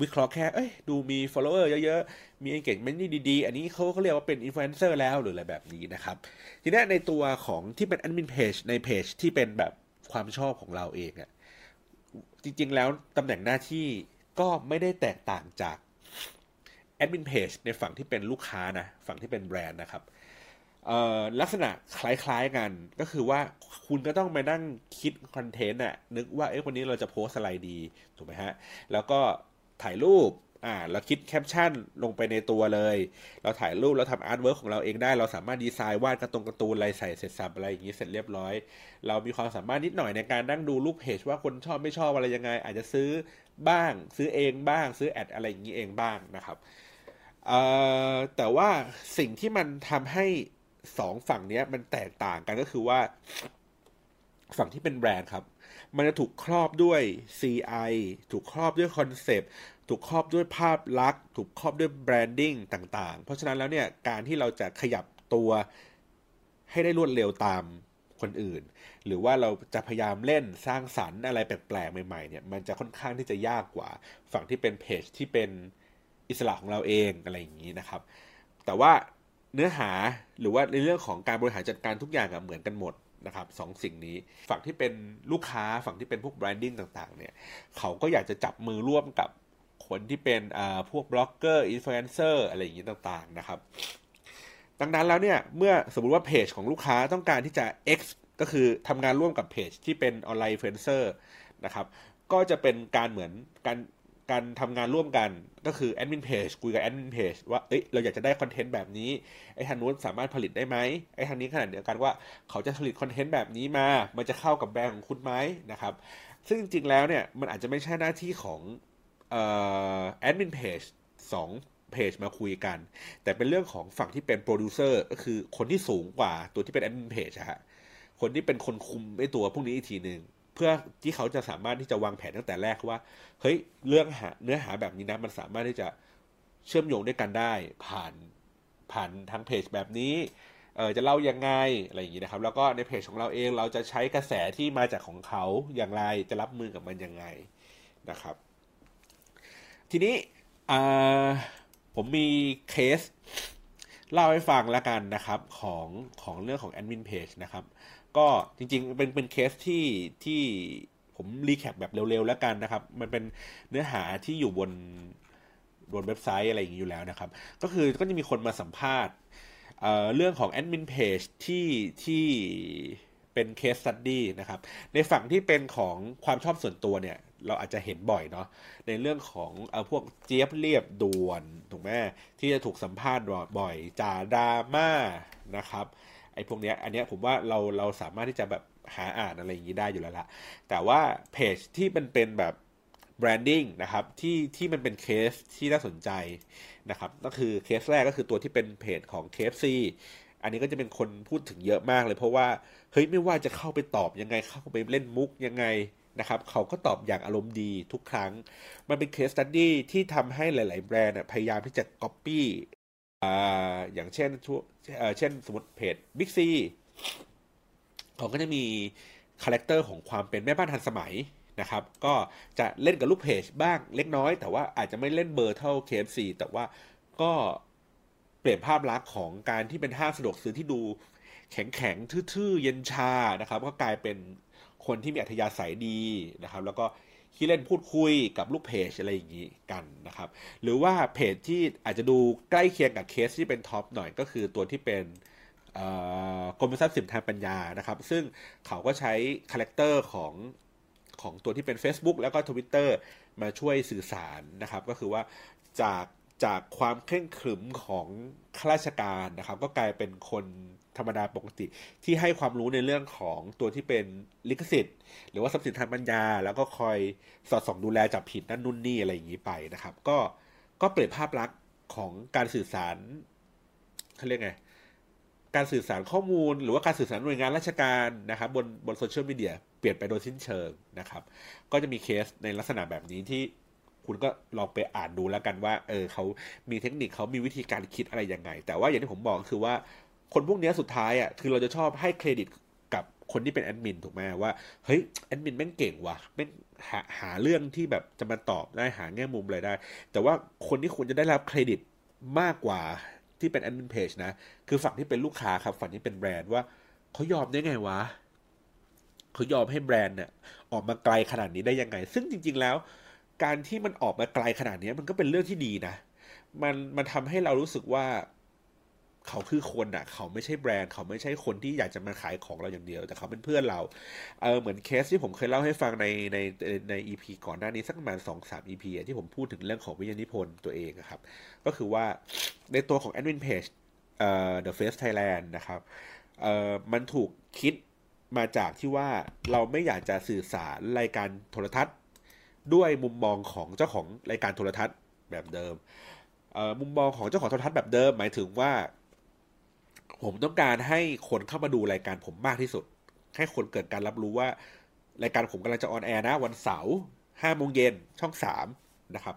A: วิเคราะห์แค่ เอ้ย ดูมี follower เยอะๆ มี engagement นี่ดีๆ อันนี้เขาเขาเรียกว่าเป็น influencer แล้วหรืออะไรแบบนี้นะครับ ทีนี้ในตัวของที่เป็น admin page ในเพจที่เป็นแบบความชอบของเราเองอะจริงๆ แล้วตำแหน่งหน้าที่ก็ไม่ได้แตกต่างจาก admin page ในฝั่งที่เป็นลูกค้านะ ฝั่งที่เป็นแบรนด์นะครับลักษณะคล้ายๆกันก็คือว่าคุณก็ต้องไปนั่งคิดคอนเทนต์อะนึกว่าเอ้วันนี้เราจะโพสต์อะไรดี ถูกไหมฮะ แล้วก็ ถ่ายรูปอ่าเราคิดแคปชั่นลงไปในตัวเลย เราถ่ายรูปเราทำ artwork ของเราเองได้ เราสามารถดีไซน์วาดกระตงกระตูนอะไรใส่เสร็จสรรพอะไรอย่างนี้เสร็จเรียบร้อย เรามีความสามารถนิดหน่อยในการนั่งดูรูปเพจว่าคนชอบไม่ชอบอะไรยังไง อาจจะซื้อบ้าง ซื้อเองบ้าง ซื้อ ad อะไรอย่างนี้เองบ้างนะครับเอ่อแต่ว่าสิ่งที่มันทำให้สองฝั่งนี้มันแตกต่างกันก็คือว่า ฝั่งที่เป็นแบรนด์ครับ มันจะถูกครอบด้วย CI ถูกครอบด้วย concept ถูกครอบด้วยภาพลักษณ์ถูกครอบด้วย branding ต่าง ๆ เพราะฉะนั้นแล้วเนี่ยการที่เราจะขยับตัวให้ได้รวดเร็วตามคนอื่น หรือว่าเราจะพยายามเล่นสร้างสรรค์อะไรแปลกๆใหม่ๆเนี่ยมันจะค่อนข้างที่จะยากกว่า ฝั่งที่เป็นเพจที่เป็นอิสระของเราเองอะไรอย่างนี้นะครับ แต่ว่าเนื้อหาหรือว่าในเรื่องของการบริหารจัดการทุกอย่างเหมือนกันหมด นะครับสองสิ่งนี้ ฝั่งที่เป็นลูกค้าฝั่งที่เป็นพวก branding ต่างๆเนี่ยเขาก็อยากจะจับมือร่วมกับคนที่เป็นพวก blogger influencer อะไรอย่างนี้ต่างๆนะครับดังนั้นแล้วเนี่ยเมื่อสมมติว่าเพจของลูกค้าต้องการที่จะ X ก็คือทำงานร่วมกับเพจที่เป็น online influencerนะครับก็จะเป็นการเหมือนการ การทำงานร่วมกันก็คือแอดมินเพจคุยกับแอดมินเพจว่าเอ้ยเราอยากจะได้คอนเทนต์แบบนี้ไอ้ทางนู้นสามารถผลิตได้ไหมไอ้ทางนี้ขณะเดียวกันว่าเขาจะผลิตคอนเทนต์แบบนี้มา มันจะเข้ากับแบรนด์ของคุณไหมนะครับ ซึ่งจริงๆแล้วเนี่ยมันอาจจะไม่ใช่หน้าที่ของแอดมินเพจสองเพจมาคุยกัน แต่เป็นเรื่องของฝั่งที่เป็นโปรดิวเซอร์ก็คือคนที่สูงกว่าตัวที่เป็นแอดมินเพจฮะคนที่เป็นคนคุมไอ้ตัวพวกนี้อีกทีหนึ่ง พื่อที่เขาจะสามารถที่จะวางแผนตั้งแต่แรกว่าเฮ้ยเรื่องหาเนื้อหาแบบนี้นะมันสามารถที่จะเชื่อมโยงด้วยกันได้ ผ่านผ่านทางเพจแบบนี้เออจะเล่ายังไงอะไรอย่างนี้นะครับ แล้วก็ในเพจของเราเองเราจะใช้กระแสที่มาจากของเขาอย่างไรจะรับมือกับมันยังไงนะครับ ทีนี้ผมมีเคสเล่าให้ฟังแล้วกันนะครับของของเรื่องของแอดมินเพจนะครับ ก็จริงๆ เป็นเป็นเคสที่ที่ผม recap แบบเร็วๆ แล้วกันนะครับ มันเป็นเนื้อหาที่อยู่บนบนเว็บไซต์อะไรอย่างนี้อยู่แล้วนะครับ ก็คือก็จะมีคนมาสัมภาษณ์เรื่องของแอดมินเพจที่ที่เป็นเคสสต t ดี้นะครับ ในฝั่งที่เป็นของความชอบส่วนตัวเนี่ย เราอาจจะเห็นบ่อยเนาะในเรื่องของเอาพวกอีเจี๊ยบเลียบด่วนถูกไหมที่จะถูกสัมภาษณ์บ่อยจ่าดราม่านะครับ ไอ้พวกเนี้ยอันเนี้ยผมว่าเราเราสามารถที่จะแบบหาอ่านอะไรอย่างนี้ได้อยู่แล้วละแต่ว่าเพจที่มันเป็นแบบ branding นะครับที่ที่มันเป็นเคสที่น่าสนใจนะครับก็คือเคสแรกก็คือตัวที่เป็นเพจของ KFC อันนี้ก็จะเป็นคนพูดถึงเยอะมากเลย เพราะว่าเฮ้ยไม่ว่าจะเข้าไปตอบยังไงเข้าไปเล่นมุกยังไงนะครับเขาก็ตอบอย่างอารมณ์ดีทุกครั้ง มันเป็น case study ที่ทำให้หลาย ๆ แบรนด์พยายามที่จะก๊อปปี้อ่าอย่างเช่น เช่นสมมติเพจ Big C เขาก็จะมี character ของความเป็นแม่บ้านทันสมัยนะครับ ก็จะเล่นกับลูกเพจบ้างเล็กน้อย แต่ว่าอาจจะไม่เล่นเบอร์เท่า KFC แต่ว่าก็เปลี่ยนภาพลักษณ์ของการที่เป็นห้างสะดวกซื้อที่ดูแข็งแข็งทื่อๆ เย็นชานะครับ ก็กลายเป็นคนที่มีอัธยาศัยดีนะครับ แล้วก็ ที่เล่นพูดคุยกับลูกเพจอะไรอย่างนี้กันนะครับ หรือว่าเพจที่อาจจะดูใกล้เคียงกับเคสที่เป็น top หน่อยก็คือตัวที่เป็นกรมทรัพย์สินทางปัญญานะครับ ซึ่งเขาก็ใช้ character ของของตัวที่เป็น Facebook แล้วก็ Twitter มาช่วยสื่อสารนะครับ ก็คือว่าจาก จากความเคร่งขรึมของข้าราชการนะครับ ก็กลายเป็นคนธรรมดาปกติ ที่ให้ความรู้ในเรื่องของตัวที่เป็นลิขสิทธิ์ หรือว่าทรัพย์สินทางปัญญา แล้วก็คอยสอดส่องดูแลจับผิดนั่นนู่นนี่อะไรอย่างนี้ไปนะครับ ก็ก็เปลี่ยนภาพลักษณ์ของการสื่อสารเขาเรียกไงการสื่อสารข้อมูล หรือว่าการสื่อสารหน่วยงานราชการนะครับ บนบนโซเชียลมีเดียเปลี่ยนไปโดยสิ้นเชิงนะครับ ก็จะมีเคสในลักษณะแบบนี้ที่ คุณก็ลองไปอ่านดูแล้วกันว่า เออเขามีเทคนิคเขามีวิธีการคิดอะไรยังไง แต่ว่าอย่างที่ผมบอกคือว่าคนพวกนี้สุดท้ายอะคือเราจะชอบให้เครดิตกับคนที่เป็นแอดมินถูกไหมว่าเฮ้ยแอดมินแม่งเก่งว่ะแม่งหาหาเรื่องที่แบบจะมาตอบได้หาแง่มุมอะไรได้ แต่ว่าคนที่ควรจะได้รับเครดิตมากกว่าที่เป็น admin page นะ คือฝั่งที่เป็นลูกค้าครับ ฝั่งที่เป็นแบรนด์ว่าเขายอมได้ไงวะเขายอมให้แบรนด์เนี่ยออกมาไกลขนาดนี้ได้ยังไง ซึ่งจริง ๆ แล้ว การที่มันออกมาไกลขนาดนี้มันก็เป็นเรื่องที่ดีนะ มันมันทำให้เรารู้สึกว่าเขาคือคนอะ เขาไม่ใช่แบรนด์เขาไม่ใช่คนที่อยากจะมาขายของเราอย่างเดียว แต่เขาเป็นเพื่อนเรา เออเหมือนเคสที่ผมเคยเล่าให้ฟังในในใน EP ก่อนหน้านี้สักประมาณสองสาม EP ที่ผมพูดถึงเรื่องของวิทยานิพนธ์ตัวเองครับ ก็คือว่าในตัวของ admin page เอ่อ The Face Thailand นะครับเอ่อมันถูกคิดมาจากที่ว่าเราไม่อยากจะสื่อสารรายการโทรทัศน์ ด้วยมุมมองของเจ้าของรายการโทรทัศน์แบบเดิมมุมมองของเจ้าของโทรทัศน์แบบเดิม หมายถึงว่า ผมต้องการให้คนเข้ามาดูรายการผมมากที่สุด ให้คนเกิดการรับรู้ว่ารายการผมกำลังจะ on air นะ วันเสาร์ห้าโมงเย็นช่องสามนะครับ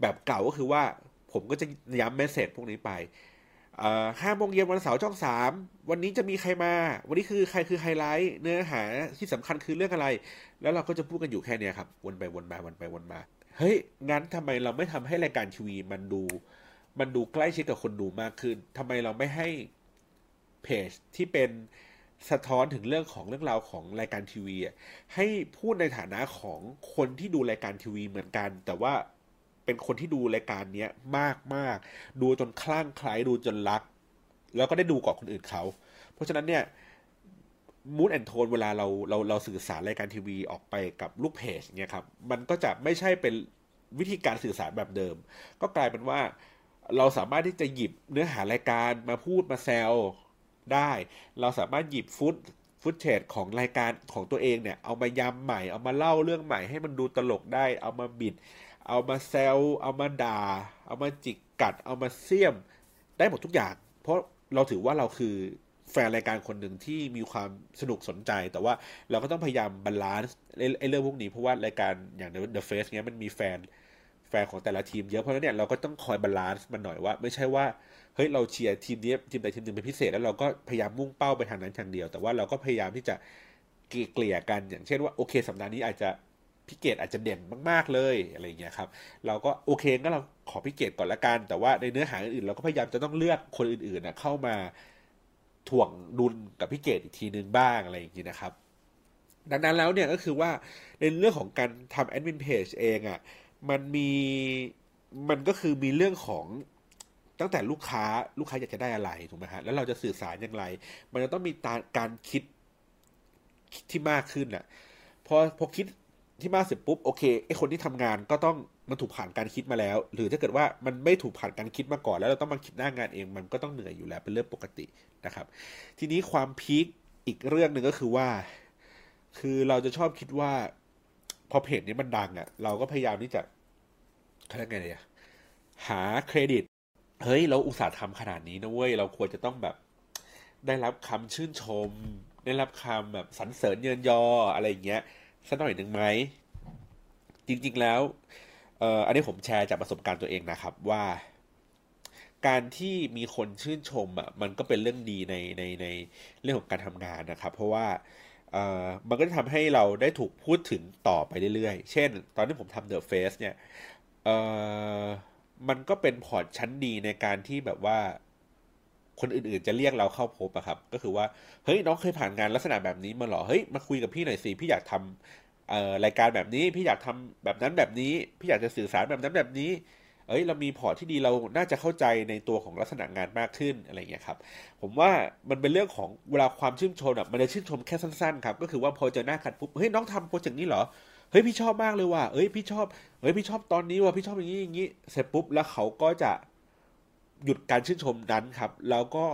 A: แบบเก่าก็คือว่าผมก็จะย้ำ message พวกนี้ไปห้าโมงเย็นวันเสาร์ช่องสามวันนี้จะมีใครมา วันนี้คือใครคือไฮไลท์เนื้อหาที่สำคัญคือเรื่องอะไร แล้วเราก็จะพูดกันอยู่แค่นี้ครับ วนไปวนมาวนไปวนมา เฮ้ย งั้นทำไมเราไม่ทำให้รายการทีวีมันดู มันดูใกล้ชิดกับคนดูมากขึ้นทำไมเราไม่ให้เพจที่เป็นสะท้อนถึงเรื่องของเรื่องราวของรายการทีวีให้พูดในฐานะของคนที่ดูรายการทีวีเหมือนกัน แต่ว่าเป็นคนที่ดูรายการเนี้ยมากมากดูจนคลั่งไคล้ดูจนรัก แล้วก็ได้ดูก่อนคนอื่นเขา เพราะฉะนั้นเนี่ย มูดแอนโทนเวลาเราเราเราสื่อสารรายการทีวีออกไปกับลูกเพจเนี่ยครับ มันก็จะไม่ใช่เป็นวิธีการสื่อสารแบบเดิม ก็กลายเป็นว่าเราสามารถที่จะหยิบเนื้อหารายการมาพูดมาแซวได้ เราสามารถหยิบฟุตฟุตเทจของรายการของตัวเองเนี่ย เอามายำใหม่ เอามาเล่าเรื่องใหม่ให้มันดูตลกได้ เอามาบิด เอามาแซวเอามาด่า เอามาจิกกัด เอามาเสี้ยม ได้หมดทุกอย่าง เพราะเราถือว่าเราคือ แฟนรายการคนหนึ่งที่มีความสนุกสนใจ แต่ว่าเราก็ต้องพยายาม balance ไอ้เรื่องพวกนี้เพราะว่ารายการอย่าง The Face เนี้ยมันมีแฟนแฟนของแต่ละทีมเยอะเพราะฉะนั้นเนี่ยเราก็ต้องคอย balance มันหน่อยว่า ไม่ใช่ว่าเฮ้ยเราเชียร์ทีมนี้ทีมใดทีมหนึ่งเป็นพิเศษแล้วเราก็พยายามมุ่งเป้าไปทางนั้นทางเดียว แต่ว่าเราก็พยายามที่จะเกลี่ยกันอย่างเช่นว่าโอเคสัปดาห์นี้อาจจะพิเกตอาจจะเด่นมากๆเลยอะไรอย่างเงี้ยครับเราก็โอเคก็เราขอพิเกตก่อนละกัน แต่ว่าในเนื้อหาอื่นเราก็พยายามจะต้องเลือกคนอื่นๆนะเข้ามา ถ่วงดุลกับพิเกตอีกทีนึงบ้างอะไรอย่างนี้นะครับ ดังนั้นแล้วเนี่ยก็คือว่าในเรื่องของการทำแอดมินเพจเองอะ่ะมันมีมันก็คือมีเรื่องของตั้งแต่ลูกค้าลูกค้าอยากจะได้อะไรถูกไหมฮะแล้วเราจะสื่อสารอย่างไร มันจะต้องมีการคิดที่มากขึ้นอะพอพอคิดที่มากเสร็จปุ๊บโอเคไอคนที่ทำงานก็ต้อง มันถูกผ่านการคิดมาแล้ว หรือถ้าเกิดว่ามันไม่ถูกผ่านการคิดมาก่อน แล้วเราต้องมาคิดหน้างานเอง มันก็ต้องเหนื่อยอยู่แล้วเป็นเรื่องปกตินะครับ ทีนี้ความพีคอีกเรื่องหนึ่งก็คือว่า คือเราจะชอบคิดว่า พอเพจนี้มันดังอะ่ะ เราก็พยายามที่จะเขาเรียกไงเนี่ยหาเครดิต เฮ้ย เราอุตส่าห์ทำขนาดนี้นะเว้ย เราควรจะต้องแบบ ได้รับคำชื่นชม ได้รับคำแบบสรรเสริญเยินยออะไรอย่างเงี้ยสักหน่อยหนึ่งไหมจริง ๆแล้ว อันนี้ผมแชร์จากประสบการณ์ตัวเองนะครับว่า การที่มีคนชื่นชมอะมันก็เป็นเรื่องดีในในในเรื่องของการทำงานนะครับ เพราะว่าเออมันก็จะทำให้เราได้ถูกพูดถึงต่อไปเรื่อยๆ เช่น ตอนที่ผมทำ The Face เนี่ยเออมันก็เป็น port ชั้นดีในการที่แบบว่าคนอื่นๆจะเรียกเราเข้าพบอะครับ ก็คือว่า เฮ้ย น้องเคยผ่านงานลักษณะแบบนี้มาหรอ เฮ้ย มาคุยกับพี่หน่อยสิ พี่อยากทำเอ่อ รายการแบบนี้พี่อยากทำแบบนั้นแบบนี้ พี่อยากจะสื่อสารแบบนั้นแบบนี้ เอ้ยเรามี port ที่ดีเราน่าจะเข้าใจในตัวของลักษณะงานมากขึ้นอะไรเงี้ยครับ ผมว่ามันเป็นเรื่องของเวลาความชื่นชมอะมันจะชื่นชมแค่สั้นๆครับก็คือว่าพอเจอหน้ากันปุ๊บเฮ้ยน้องทำ project นี้เหรอเฮ้ยพี่ชอบมากเลยว่ะเอ้ยพี่ชอบเฮ้ยพี่ชอบตอนนี้ว่ะพี่ชอบอย่างนี้อย่างนี้เสร็จปุ๊บแล้วเขาก็จะหยุดการชื่นชมนั้นครับ แล้วก็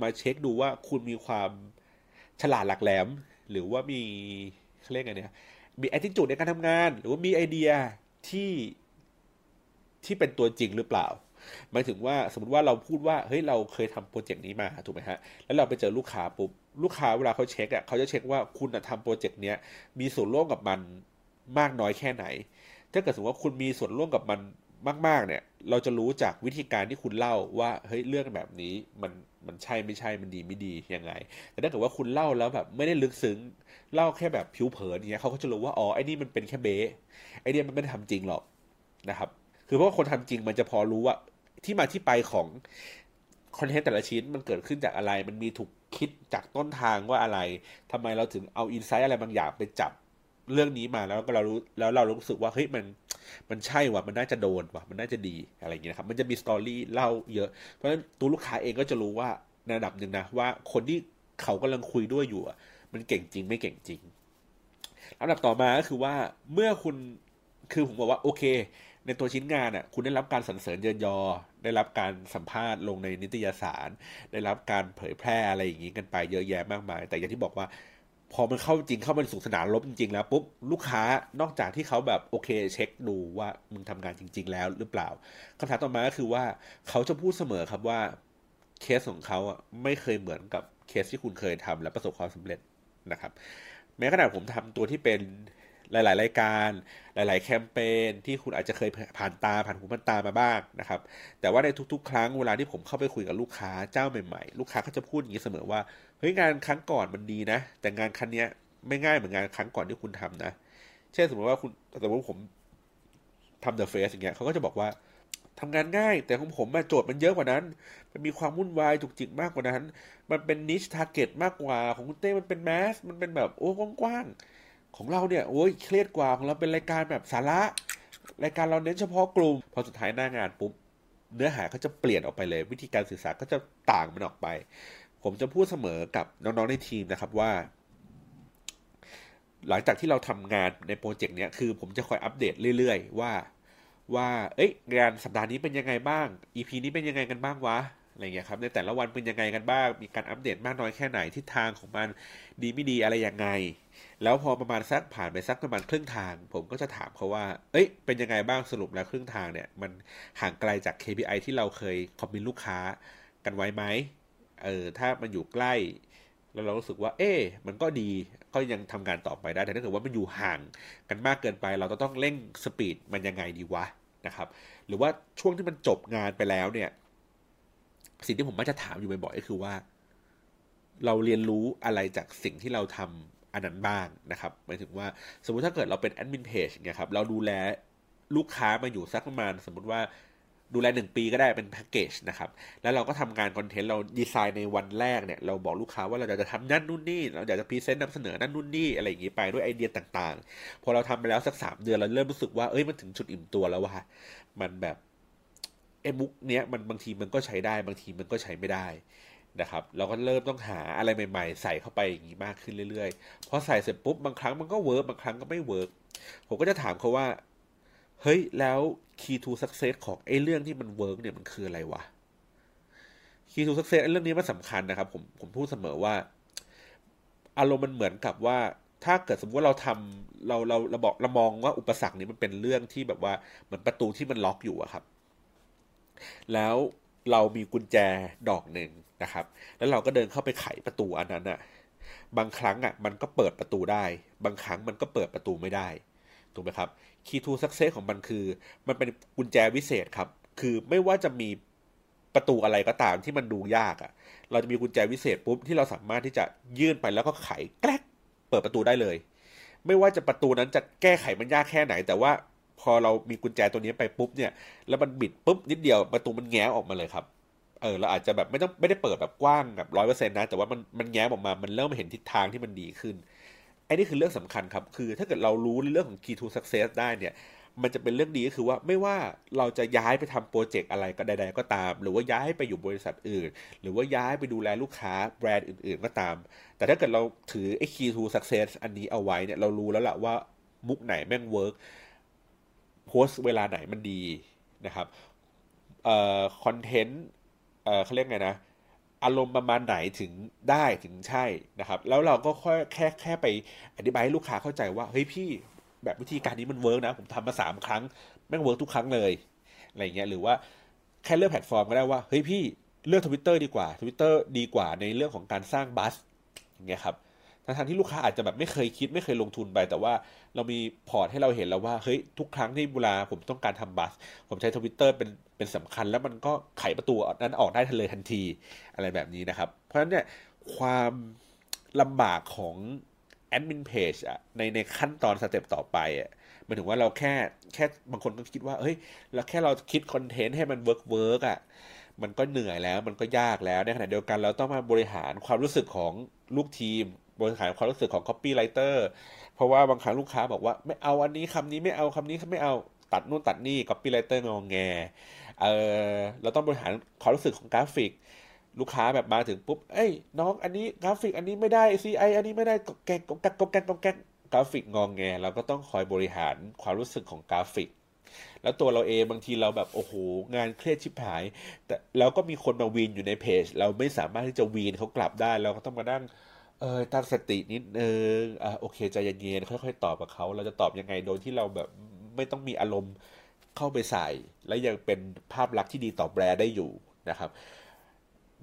A: มาเช็คดูว่าคุณมีความฉลาดหลักแหลม หรือว่ามีเขาเรียกไงเนี่ย มีแอ t i จูดในการทำงาน หรือว่ามีไอเดียที่ที่เป็นตัวจริงหรือเปล่าหมายถึงว่าสมมติว่าเราพูดว่าเฮ้ยเราเคยทำโปรเจกต์นี้มาถูกไหมฮะแล้วเราไปเจอลูกค้าปุ๊บลูกค้าเวลาเขาเช็คอะเขาจะเช็คว่าคุณทำโปรเจกต์เนี้ยมีส่วนร่วมกับมันมากน้อยแค่ไหน ถ้าเกิดสมมติว่าคุณมีส่วนร่วมกับมัน มาก ๆ เนี่ย เราจะรู้จากวิธีการที่คุณเล่าว่าเฮ้ยเรื่องแบบนี้มันมันใช่ไม่ใช่มันดีไม่ดียังไง แต่ถ้าเกิดว่าคุณเล่าแล้วแบบไม่ได้ลึกซึ้งเล่าแค่แบบผิวเผินเนี้ยเขาก็จะรู้ว่าอ๋อไอ้นี่มันเป็นแค่เบสไอเดียมันไม่ได้ทำจริงหรอกนะครับ คือเพราะว่าคนทำจริงมันจะพอรู้ว่าที่มาที่ไปของคอนเทนต์แต่ละชิ้นมันเกิดขึ้นจากอะไร มันมีถูกคิดจากต้นทางว่าอะไรทำไมเราถึงเอาอินไซต์อะไรบางอย่างไปจับ เรื่องนี้มาแล้วก็เรารู้แล้วเรารู้สึกว่าเฮ้ยมันมันใช่ว่ะมันน่าจะโดนว่ะมันน่าจะดีอะไรอย่างเงี้ยครับมันจะมีสตอรี่เล่าเยอะ เพราะฉะนั้นตัวลูกค้าเองก็จะรู้ว่าในระดับหนึ่งนะว่าคนที่เขากำลังคุยด้วยอยู่มันเก่งจริงไม่เก่งจริงลำดับต่อมาก็คือว่าเมื่อคุณคือผมบอกว่าโอเค ในตัวชิ้นงานอะคุณได้รับการสรรเสริญเยินยอ ได้รับการสัมภาษณ์ลงในนิตยสาร ได้รับการเผยแพร่อะไรอย่างนี้กันไปเยอะแยะมากมาย แต่อย่างที่บอกว่า พอมันเข้าจริงเข้ามาสู่สนามรบจริงๆแล้วปุ๊บลูกค้านอกจากที่เขาแบบโอเคเช็คดูว่ามึงทำงานจริง ๆ แล้วหรือเปล่าคำถามต่อมาก็คือว่าเขาจะพูดเสมอครับว่าเคสของเขาอะไม่เคยเหมือนกับเคสที่คุณเคยทำและประสบความสำเร็จนะครับ แม้ขนาดผมทำตัวที่เป็นหลาย ๆ รายการ หลาย ๆ แคมเปญที่คุณอาจจะเคยผ่านตาผ่านหูผ่านตามาบ้างนะครับ แต่ว่าในทุก ๆ ครั้งเวลาที่ผมเข้าไปคุยกับลูกค้าเจ้าใหม่ ๆ ลูกค้าก็จะพูดอย่างนี้เสมอว่า เฮ้ยงานครั้งก่อนมันดีนะ แต่งานครั้งเนี้ย ไม่ง่ายเหมือนงานครั้งก่อนที่คุณทำนะ เช่นสมมติว่าคุณสมมติผมทำเดอะเฟสอย่างเงี้ยเขาก็จะบอกว่าทำงานง่าย แต่ของผมโจทย์มันเยอะกว่านั้น มันมีความวุ่นวายจุกจิกมากกว่านั้น มันเป็นนิชทาร์เก็ตมากกว่าของคุณเต้มันเป็นแมสมันเป็นแบบโอ้กว้างๆของเราเนี่ยโอ้ยเครียดกว่าของเราเป็นรายการแบบสาระรายการเราเน้นเฉพาะกลุ่มพอสุดท้ายหน้างานปุ๊บเนื้อหาก็จะเปลี่ยนออกไปเลย วิธีการสื่อสารก็จะต่างมันออกไป ผมจะพูดเสมอกับน้องๆในทีมนะครับว่า หลังจากที่เราทำงานในโปรเจกต์เนี้ยคือผมจะคอยอัปเดตเรื่อย ๆ ว่า ว่า เอ้ย งานสัปดาห์นี้เป็นยังไงบ้าง EP นี้เป็นยังไงกันบ้างวะอะไรเงี้ยครับในแต่ละวันเป็นยังไงกันบ้าง มีการอัปเดตมากน้อยแค่ไหนทิศทางของมันดีไม่ดีอะไรยังไง แล้วพอประมาณสักผ่านไปสักประมาณครึ่งทาง ผมก็จะถามเขาว่า เอ้ย เป็นยังไงบ้างสรุปแล้วครึ่งทางเนี่ย มันห่างไกลจาก KPI ที่เราเคยคอมมินลูกค้ากันไว้ไหม เออถ้ามันอยู่ใกล้ แล้วเรารู้สึกว่า เอ๊มันก็ดีก็ยังทำงานต่อไปได้ แต่ถ้าเกิดว่ามันอยู่ห่างกันมากเกินไป เราต้องเร่งสปีดมันยังไงดีวะนะครับ หรือว่าช่วงที่มันจบงานไปแล้วเนี่ย สิ่งที่ผมมักจะถามอยู่บ่อยๆก็คือว่า เราเรียนรู้อะไรจากสิ่งที่เราทำอันนั้นบ้างนะครับหมายถึงว่าสมมติถ้าเกิดเราเป็น admin page เนี่ยครับเราดูแลลูกค้ามาอยู่สักประมาณสมมติว่า ดูแลหนึ่งปีก็ได้เป็นแพ็กเกจนะครับ แล้วเราก็ทำงาน content เราดีไซน์ในวันแรกเนี่ยเราบอกลูกค้าว่าเราจะทำนั่นนู่นนี่ เราอยากจะ present นำเสนอนั่นนู่นนี่อะไรอย่างนี้ไปด้วยไอเดียต่างๆ พอเราทำไปแล้วสักสามเดือนเราเริ่มรู้สึกว่าเอ้ยมันถึงจุดอิ่มตัวแล้วว่ามันแบบเอมุกเนี้ยมันบางทีมันก็ใช้ได้บางทีมันก็ใช้ไม่ได้นะครับเราก็เริ่มต้องหาอะไรใหม่ ๆ ใส่เข้าไปอย่างนี้มากขึ้นเรื่อยๆพอใส่เสร็จปุ๊บบางครั้งมันก็ work บางครั้งก็ไม่ work ผมก็จะถามเขาว่า เฮ้ยแล้ว key to success ของไอ้เรื่องที่มัน work เนี่ยมันคืออะไรวะ key to success ไอ้เรื่องนี้มันสำคัญนะครับ ผมผมพูดเสมอว่า อารมณ์มันเหมือนกับว่า ถ้าเกิดสมมติว่าเราทำเราเราเราบอกเรามองว่าอุปสรรคนี้มันเป็นเรื่องที่แบบว่าเหมือนประตูที่มันล็อกอยู่อะครับ แล้วเรามีกุญแจดอกหนึ่งนะครับ แล้วเราก็เดินเข้าไปไขประตูอันนั้นอะบางครั้งอะมันก็เปิดประตูได้ บางครั้งมันก็เปิดประตูไม่ได้ ถูกไหมครับ key to success ของมันคือ มันเป็นกุญแจวิเศษครับ คือไม่ว่าจะมีประตูอะไรก็ตามที่มันดูยากอะ่ะ เราจะมีกุญแจวิเศษปุ๊บที่เราสามารถที่จะยื่นไปแล้วก็ไขแกลกเปิดประตูได้เลย ไม่ว่าจะประตูนั้นจะแก้ไขมันยากแค่ไหน แต่ว่าพอเรามีกุญแจตัวนี้ไปปุ๊บเนี่ย แล้วมันบิดปุ๊บนิดเดียวประตูมันแง้ออกมาเลยครับเออเราอาจจะแบบไม่ต้องไม่ได้เปิดแบบกว้างแบบร้อยเปอร์เซ็นต์นะ แต่ว่ามันมันแง้มออกมา มันเริ่มเห็นทิศทางที่มันดีขึ้น อ้นี่คือเรื่องสำคัญครับ คือถ้าเกิดเรารู้เรื่องของ key to success ได้เนี่ย มันจะเป็นเรื่องดีก็คือว่าไม่ว่าเราจะย้ายไปทำโปรเจกต์อะไรก็ใดๆก็ตาม หรือว่าย้ายไปอยู่บริษัทอื่น หรือว่าย้ายไปดูแลลูกค้าแบรนด์อื่น ๆ ก็ตาม แต่ถ้าเกิดเราถือไอ้ key to success อันนี้เอาไว้เนี่ยเรารู้แล้วแหละว่ามุกไหนแม่ง work post เวลาไหนมันดีนะครับเอ่อ content เอ่อเขาเรียกไงนะ อารมณ์ประมาณไหนถึงได้ถึงใช่นะครับ แล้วเราก็ค่อยแค่แค่ไปอธิบายให้ลูกค้าเข้าใจว่าเฮ้ยพี่แบบวิธีการนี้มัน work นะ ผมทำมาสามครั้งแม่ง work ทุกครั้งเลยอะไรเงี้ยหรือว่าแค่เลือกแพลตฟอร์มก็ได้ว่าเฮ้ยพี่เลือกทวิตเตอร์ดีกว่าทวิตเตอร์ดีกว่าในเรื่องของการสร้าง buzz อย่างเงี้ยครับ ทั้งที่ลูกค้าอาจจะแบบไม่เคยคิดไม่เคยลงทุนไป แต่ว่าเรามี port ให้เราเห็นแล้วว่าเฮ้ยทุกครั้งที่เวลาผมต้องการทำ buzz ผมใช้ทวิตเตอร์เป็นเป็นสำคัญ แล้วมันก็ไขประตูนั้นออกได้ทันเลยทันทีอะไรแบบนี้นะครับ เพราะฉะนั้นเนี่ยความลำบากของ admin page อะในในขั้นตอน step ต่อไปอะมายถึงว่าเราแค่แค่บางคนก็คิดว่าเฮ้ยเราแค่เราคิดคอนเทนต์ให้มันเวิร์กเวิร์กอะมันก็เหนื่อยแล้วมันก็ยากแล้วในขณะเดียวกันเราต้องมาบริหารความรู้สึกของลูกทีม บริหารความรู้สึกของ copywriter เพราะว่าบางครั้งลูกค้าบอกว่าไม่เอาอันนี้คำนี้ไม่เอาคำนี้ไม่เอาตัดนู่นตัดนี่ copywriter งองแงเออเราต้องบริหารความรู้สึกของกราฟิก ลูกค้าแบบมาถึงปุ๊บเอ้ยน้องอันนี้กราฟิกอันนี้ไม่ได้ CI อันนี้ไม่ได้กแกกกแกกกแกกกแกกราฟิกงองแงเราก็ต้องคอยบริหารความรู้สึกของกราฟิกแล้วตัวเราเองบางทีเราแบบ โอ้โห งานเครียดชิบหาย แต่แล้วก็มีคนมาวีนอยู่ในเพจ เราไม่สามารถที่จะวีนเขากลับได้ เราก็ต้องมานั่ง เออตั้งสตินิดนึงอ่าโอเคใจเย็นๆค่อยๆตอบกับเขาเราจะตอบยังไงโดยที่เราแบบไม่ต้องมีอารมณ์เข้าไปใส่ และยังเป็นภาพลักษณ์ที่ดีต่อแบรนด์ได้อยู่นะครับ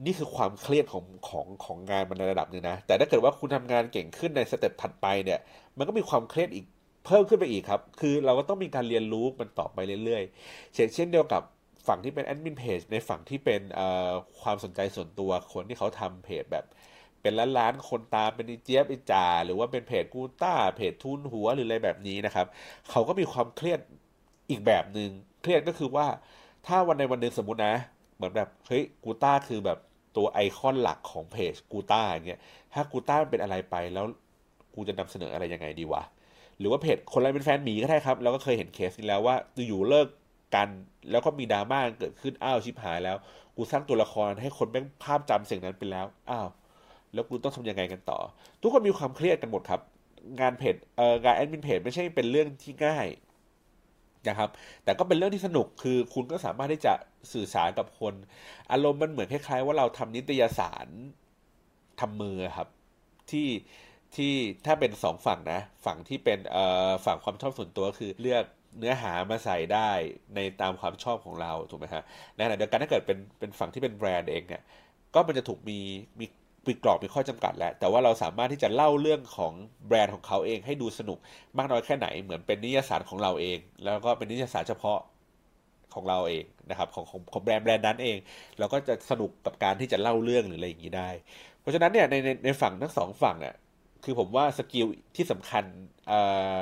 A: นี่คือความเครียดของของของงานมันในระดับหนึ่งนะ แต่ถ้าเกิดว่าคุณทำงานเก่งขึ้นใน step ถัดไปเนี่ย มันก็มีความเครียดอีกเพิ่มขึ้นไปอีกครับ คือเราก็ต้องมีการเรียนรู้มันต่อไปเรื่อยๆ เช่นเช่นเดียวกับฝั่งที่เป็นแอดมินเพจในฝั่งที่เป็นความสนใจส่วนตัวคนที่เขาทำเพจแบบ เป็นล้านล้านคนตามเป็นเจี๊ยบอิจ่าหรือว่าเป็นเพจกูต้าเพจทุนหัวหรืออะไรแบบนี้นะครับเขาก็มีความเครียดอีกแบบหนึ่งเครียดก็คือว่าถ้าวันในวันหนึ่งสมมตินะ เหมือนแบบเฮ้ยกูต้าคือแบบตัวไอคอนหลักของเพจกูต้าอย่างเงี้ยถ้ากูต้าเป็นอะไรไปแล้วกูจะนำเสนออะไรยังไงดีวะหรือว่าเพจคนอะไรเป็นแฟนหมีก็ได้ครับเราก็เคยเห็นเคสนี้แล้วว่าอยู่เลิกกันแล้วก็มีดราม่าเกิดขึ้นอ้าวชิบหายแล้ว กูสร้างตัวละครให้คนแม่งภาพจำสิ่งนั้นไปแล้วอ้าว แล้วคุณต้องทำยังไงกันต่อ ทุกคนมีความเครียดกันหมดครับ งานเพจเอ่องานแอดมินเพจไม่ใช่เป็นเรื่องที่ง่ายนะครับแต่ก็เป็นเรื่องที่สนุกคือคุณก็สามารถที่จะสื่อสารกับคน อารมณ์มันเหมือนคล้ายๆ ว่าเราทำนิตยสารทำมือครับที่ที่ถ้าเป็นสองฝั่งนะ ฝั่งที่เป็นเอ่อฝั่งความชอบส่วนตัวคือเลือกเนื้อหามาใส่ได้ในตามความชอบของเราถูกไหมฮะในขณะเดียวกันถ้าเกิดเป็นเป็นฝั่งที่เป็นแบรนด์เองเนี่ยก็มันจะถูกมีมี มีกรอบมีข้อจำกัดแหละ แต่ว่าเราสามารถที่จะเล่าเรื่องของแบรนด์ของเขาเองให้ดูสนุกมากน้อยแค่ไหนเหมือนเป็นนิยสารของเราเอง แล้วก็เป็นนิตยสารเฉพาะของเราเองนะครับของของของแบรนด์แบรนด์นั้นเอง เราก็จะสนุกกับการที่จะเล่าเรื่องหรืออะไรอย่างนี้ได้ เพราะฉะนั้นเนี่ยในในในฝั่งทั้งสองฝั่งเนี่ยคือผมว่า skill ที่สำคัญเอ่อ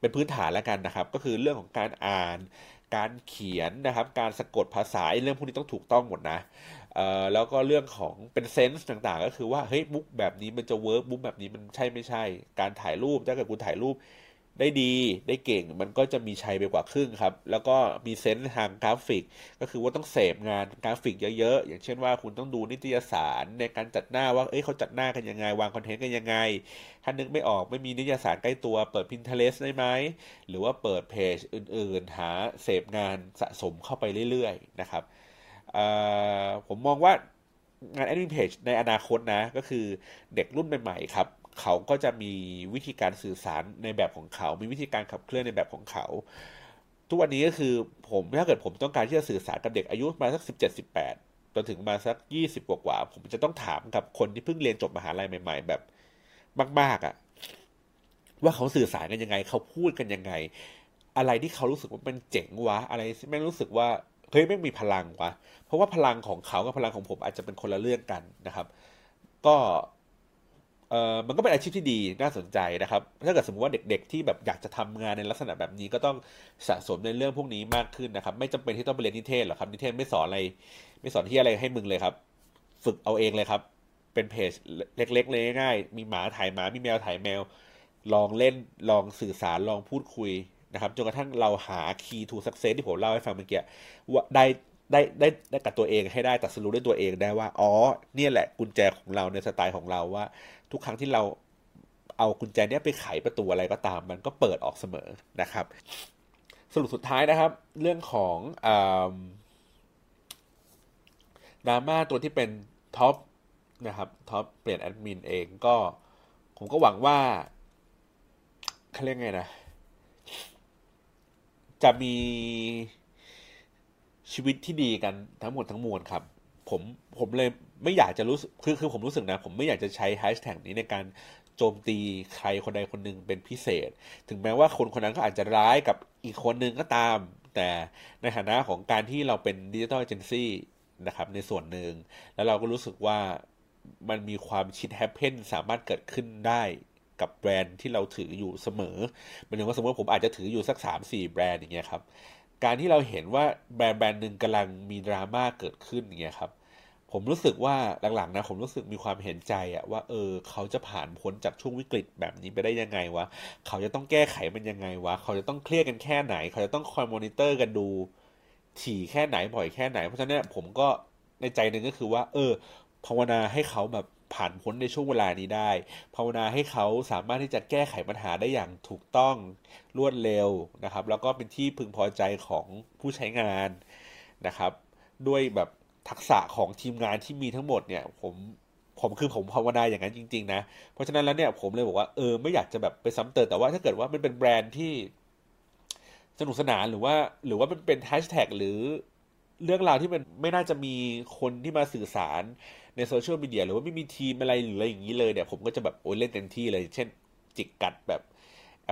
A: เป็นพื้นฐานแล้วกันนะครับ ก็คือเรื่องของการอ่าน การเขียนนะครับ การสะกดภาษาเรื่องพวกนี้ต้องถูกต้องหมดนะ แล้วก็เรื่องของเป็น sense ต่างๆ ก็คือว่าเฮ้ยมุกแบบนี้มันจะ work มุกแบบนี้มันใช่ไม่ใช่ การถ่ายรูปถ้าเกิดคุณถ่ายรูปได้ดีได้เก่งมันก็จะมีชัยไปกว่าครึ่งครับ แล้วก็มี sense ทางกราฟิก ก็คือว่าต้องเสพงานกราฟิกเยอะๆ อย่างเช่นว่าคุณต้องดูนิตยสารในการจัดหน้าว่าเอ้ยเขาจัดหน้ากันยังไง วาง content กันยังไง ถ้านึกไม่ออกไม่มีนิตยสารใกล้ตัวเปิด Pinterest ได้ไหม หรือว่าเปิดเพจอื่นๆ หาเสพงานสะสมเข้าไปเรื่อยๆนะครับ ผมมองว่างานแอดมินเพจในอนาคตนะ ก็คือเด็กรุ่นใหม่ๆครับ เขาก็จะมีวิธีการสื่อสารในแบบของเขา มีวิธีการขับเคลื่อนในแบบของเขา ทุกวันนี้ก็คือผมถ้าเกิดผมต้องการที่จะสื่อสารกับเด็กอายุมาสักสิบเจ็ดสิบแปดจนถึงมาสักยี่สิบกว่าๆผมจะต้องถามกับคนที่เพิ่งเรียนจบมหาลัยใหม่ ๆ แบบมาก ๆอะ่ะว่าเขาสื่อสารกันยังไง เขาพูดกันยังไง อะไรที่เขารู้สึกว่ามันเจ๋งวะ อะไรที่ไม่รู้สึกว่า เฮ้ยไม่มีพลังวะเพราะว่าพลังของเขากับพลังของผมอาจจะเป็นคนละเรื่องกันนะครับ ก็เออมันก็เป็นอาชีพที่ดีน่าสนใจนะครับ ถ้าเกิดสมมติว่าเด็ก ๆ ที่แบบอยากจะทำงานในลักษณะแบบนี้ก็ต้องสะสมในเรื่องพวกนี้มากขึ้นนะครับ ไม่จำเป็นที่ต้องไปเรียนนิเทศหรอกครับ นิเทศไม่สอนอะไร ไม่สอนที่อะไรให้มึงเลยครับ ฝึกเอาเองเลยครับ เป็นเพจเล็ก ๆ เลยง่ายๆมีหมาถ่ายหมามีแมวถ่ายแมว ลองเล่นลองสื่อสารลองพูดคุย นะครับจนกระทั่งเราหา key to success ที่ผมเล่าให้ฟังเมื่อกี้ว่าได้ได้ได้ได้กับตัวเองให้ได้ตัดสรุปด้วยตัวเองได้ว่าอ๋อเนี่ยแหละกุญแจของเราในสไตล์ของเราว่า ทุกครั้งที่เราเอากุญแจเนี้ยไปไขประตูอะไรก็ตาม มันก็เปิดออกเสมอนะครับ สรุปสุดท้ายนะครับ เรื่องของดราม่าตัวที่เป็น top นะครับท็อปเปลี่ยนแอดมินเองก็ ผมก็หวังว่าเขาเรียกไงนะ จะมีชีวิตที่ดีกันทั้งหมดทั้งมวลครับ ผมผมเลยไม่อยากจะรู้สึกคือคือผมรู้สึกนะ ผมไม่อยากจะใช้แฮชแท็กนี้ในการโจมตีใครคนใดคนหนึ่งเป็นพิเศษ ถึงแม้ว่าคนคนนั้นก็อาจจะร้ายกับอีกคนหนึ่งก็ตาม แต่ในฐานะของการที่เราเป็นดิจิทัลเอเจนซี่นะครับในส่วนหนึ่ง แล้วเราก็รู้สึกว่ามันมีความ shit happen สามารถเกิดขึ้นได้ กับแบรนด์ที่เราถืออยู่เสมอหมายถึงว่าสมมติผมอาจจะถืออยู่สัก 3 4 แบรนด์อย่างเงี้ยครับ การที่เราเห็นว่าแบรนด์แบรนด์หนึ่งกำลังมีดราม่าเกิดขึ้นอย่างเงี้ยครับ ผมรู้สึกว่าหลังๆนะผมรู้สึกมีความเห็นใจอะว่าเออเขาจะผ่านพ้นจากช่วงวิกฤตแบบนี้ไปได้ยังไงวะ เขาจะต้องแก้ไขมันยังไงวะ เขาจะต้องเครียดกันแค่ไหน เขาจะต้องคอยมอนิเตอร์กันดูถี่แค่ไหนบ่อยแค่ไหน เพราะฉะนั้นผมก็ในใจหนึ่งก็คือว่า เออภาวนาให้เขาแบบ ผ่านพ้นในช่วงเวลานี้ได้ ภาวนาให้เขาสามารถที่จะแก้ไขปัญหาได้อย่างถูกต้องรวดเร็วนะครับ แล้วก็เป็นที่พึงพอใจของผู้ใช้งานนะครับ ด้วยแบบทักษะของทีมงานที่มีทั้งหมดเนี่ยผมผมคือผมภาวนาอย่างนั้นจริง ๆ นะ เพราะฉะนั้นแล้วเนี่ยผมเลยบอกว่าเออไม่อยากจะแบบไปซ้ำเติมแต่ว่าถ้าเกิดว่ามันเป็นแบรนด์ที่สนุกสนานหรือว่าหรือว่ามันเป็นแฮชแท็กหรือ เรื่องราวที่มันไม่น่าจะมีคนที่มาสื่อสารในโซเชียลมีเดียหรือว่าไม่มีทีมอะไรหรืออะไรอย่างนี้เลยเนี่ยผมก็จะแบบโอ้ยเล่นเต็มที่เลย เช่น จิกกัดแบบ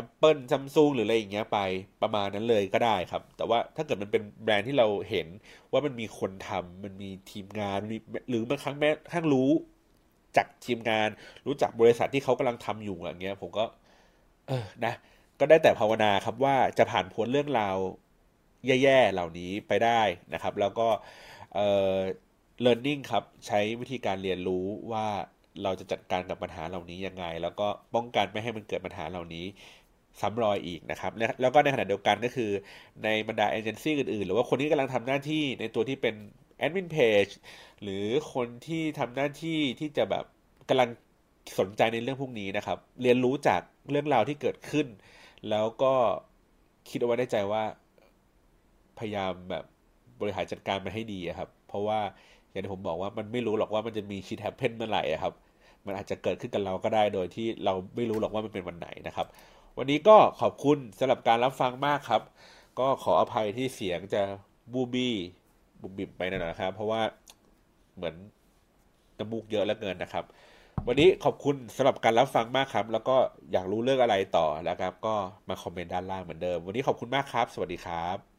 A: Apple Samsung หรืออะไรอย่างเงี้ยไปประมาณนั้นเลยก็ได้ครับ แต่ว่าถ้าเกิดมันเป็นแบรนด์ที่เราเห็นว่ามันมีคนทำมันมีทีมงานมีหรือบางครั้งแม้ข้างรู้จากทีมงาน รู้จักบริษัทที่เขากำลังทำอยู่อย่างเงี้ย ผมก็ เออนะ ก็ได้แต่ภาวนาครับว่าจะผ่านพ้นเรื่องราว แย่ๆเหล่านี้ไปได้นะครับ แล้วก็เอ่อ learning ครับใช้วิธีการเรียนรู้ว่าเราจะจัดการกับปัญหาเหล่านี้ยังไง แล้วก็ป้องกันไม่ให้มันเกิดปัญหาเหล่านี้ซ้ำรอยอีกนะครับ แล้วก็ในขณะเดียวกันก็คือในบรรดาเอเจนซี่อื่นๆ หรือว่าคนที่กำลังทำหน้าที่ในตัวที่เป็นแอดมินเพจหรือคนที่ทำหน้าที่ที่จะแบบกำลังสนใจในเรื่องพวกนี้นะครับ เรียนรู้จากเรื่องราวที่เกิดขึ้น แล้วก็คิดเอาไว้ในใจว่า พยายามแบบบริหารจัดการมันให้ดีครับ เพราะว่าอย่างที่ผมบอกว่ามันไม่รู้หรอกว่ามันจะมีชิดแฮปเพนเมื่อไหร่ครับ มันอาจจะเกิดขึ้นกับเราก็ได้โดยที่เราไม่รู้หรอกว่ามันเป็นวันไหนนะครับ วันนี้ก็ขอบคุณสำหรับการรับฟังมากครับ ก็ขออภัยที่เสียงจะบูบี้บุบบิบไปนั่นนะครับ เพราะว่าเหมือนน้ำมูกเยอะแล้วเกินนะครับ วันนี้ขอบคุณสำหรับการรับฟังมากครับ แล้วก็อยากรู้เรื่องอะไรต่อแล้วครับ ก็มาคอมเมนต์ด้านล่างเหมือนเดิม วันนี้ขอบคุณมากครับ สวัสดีครับ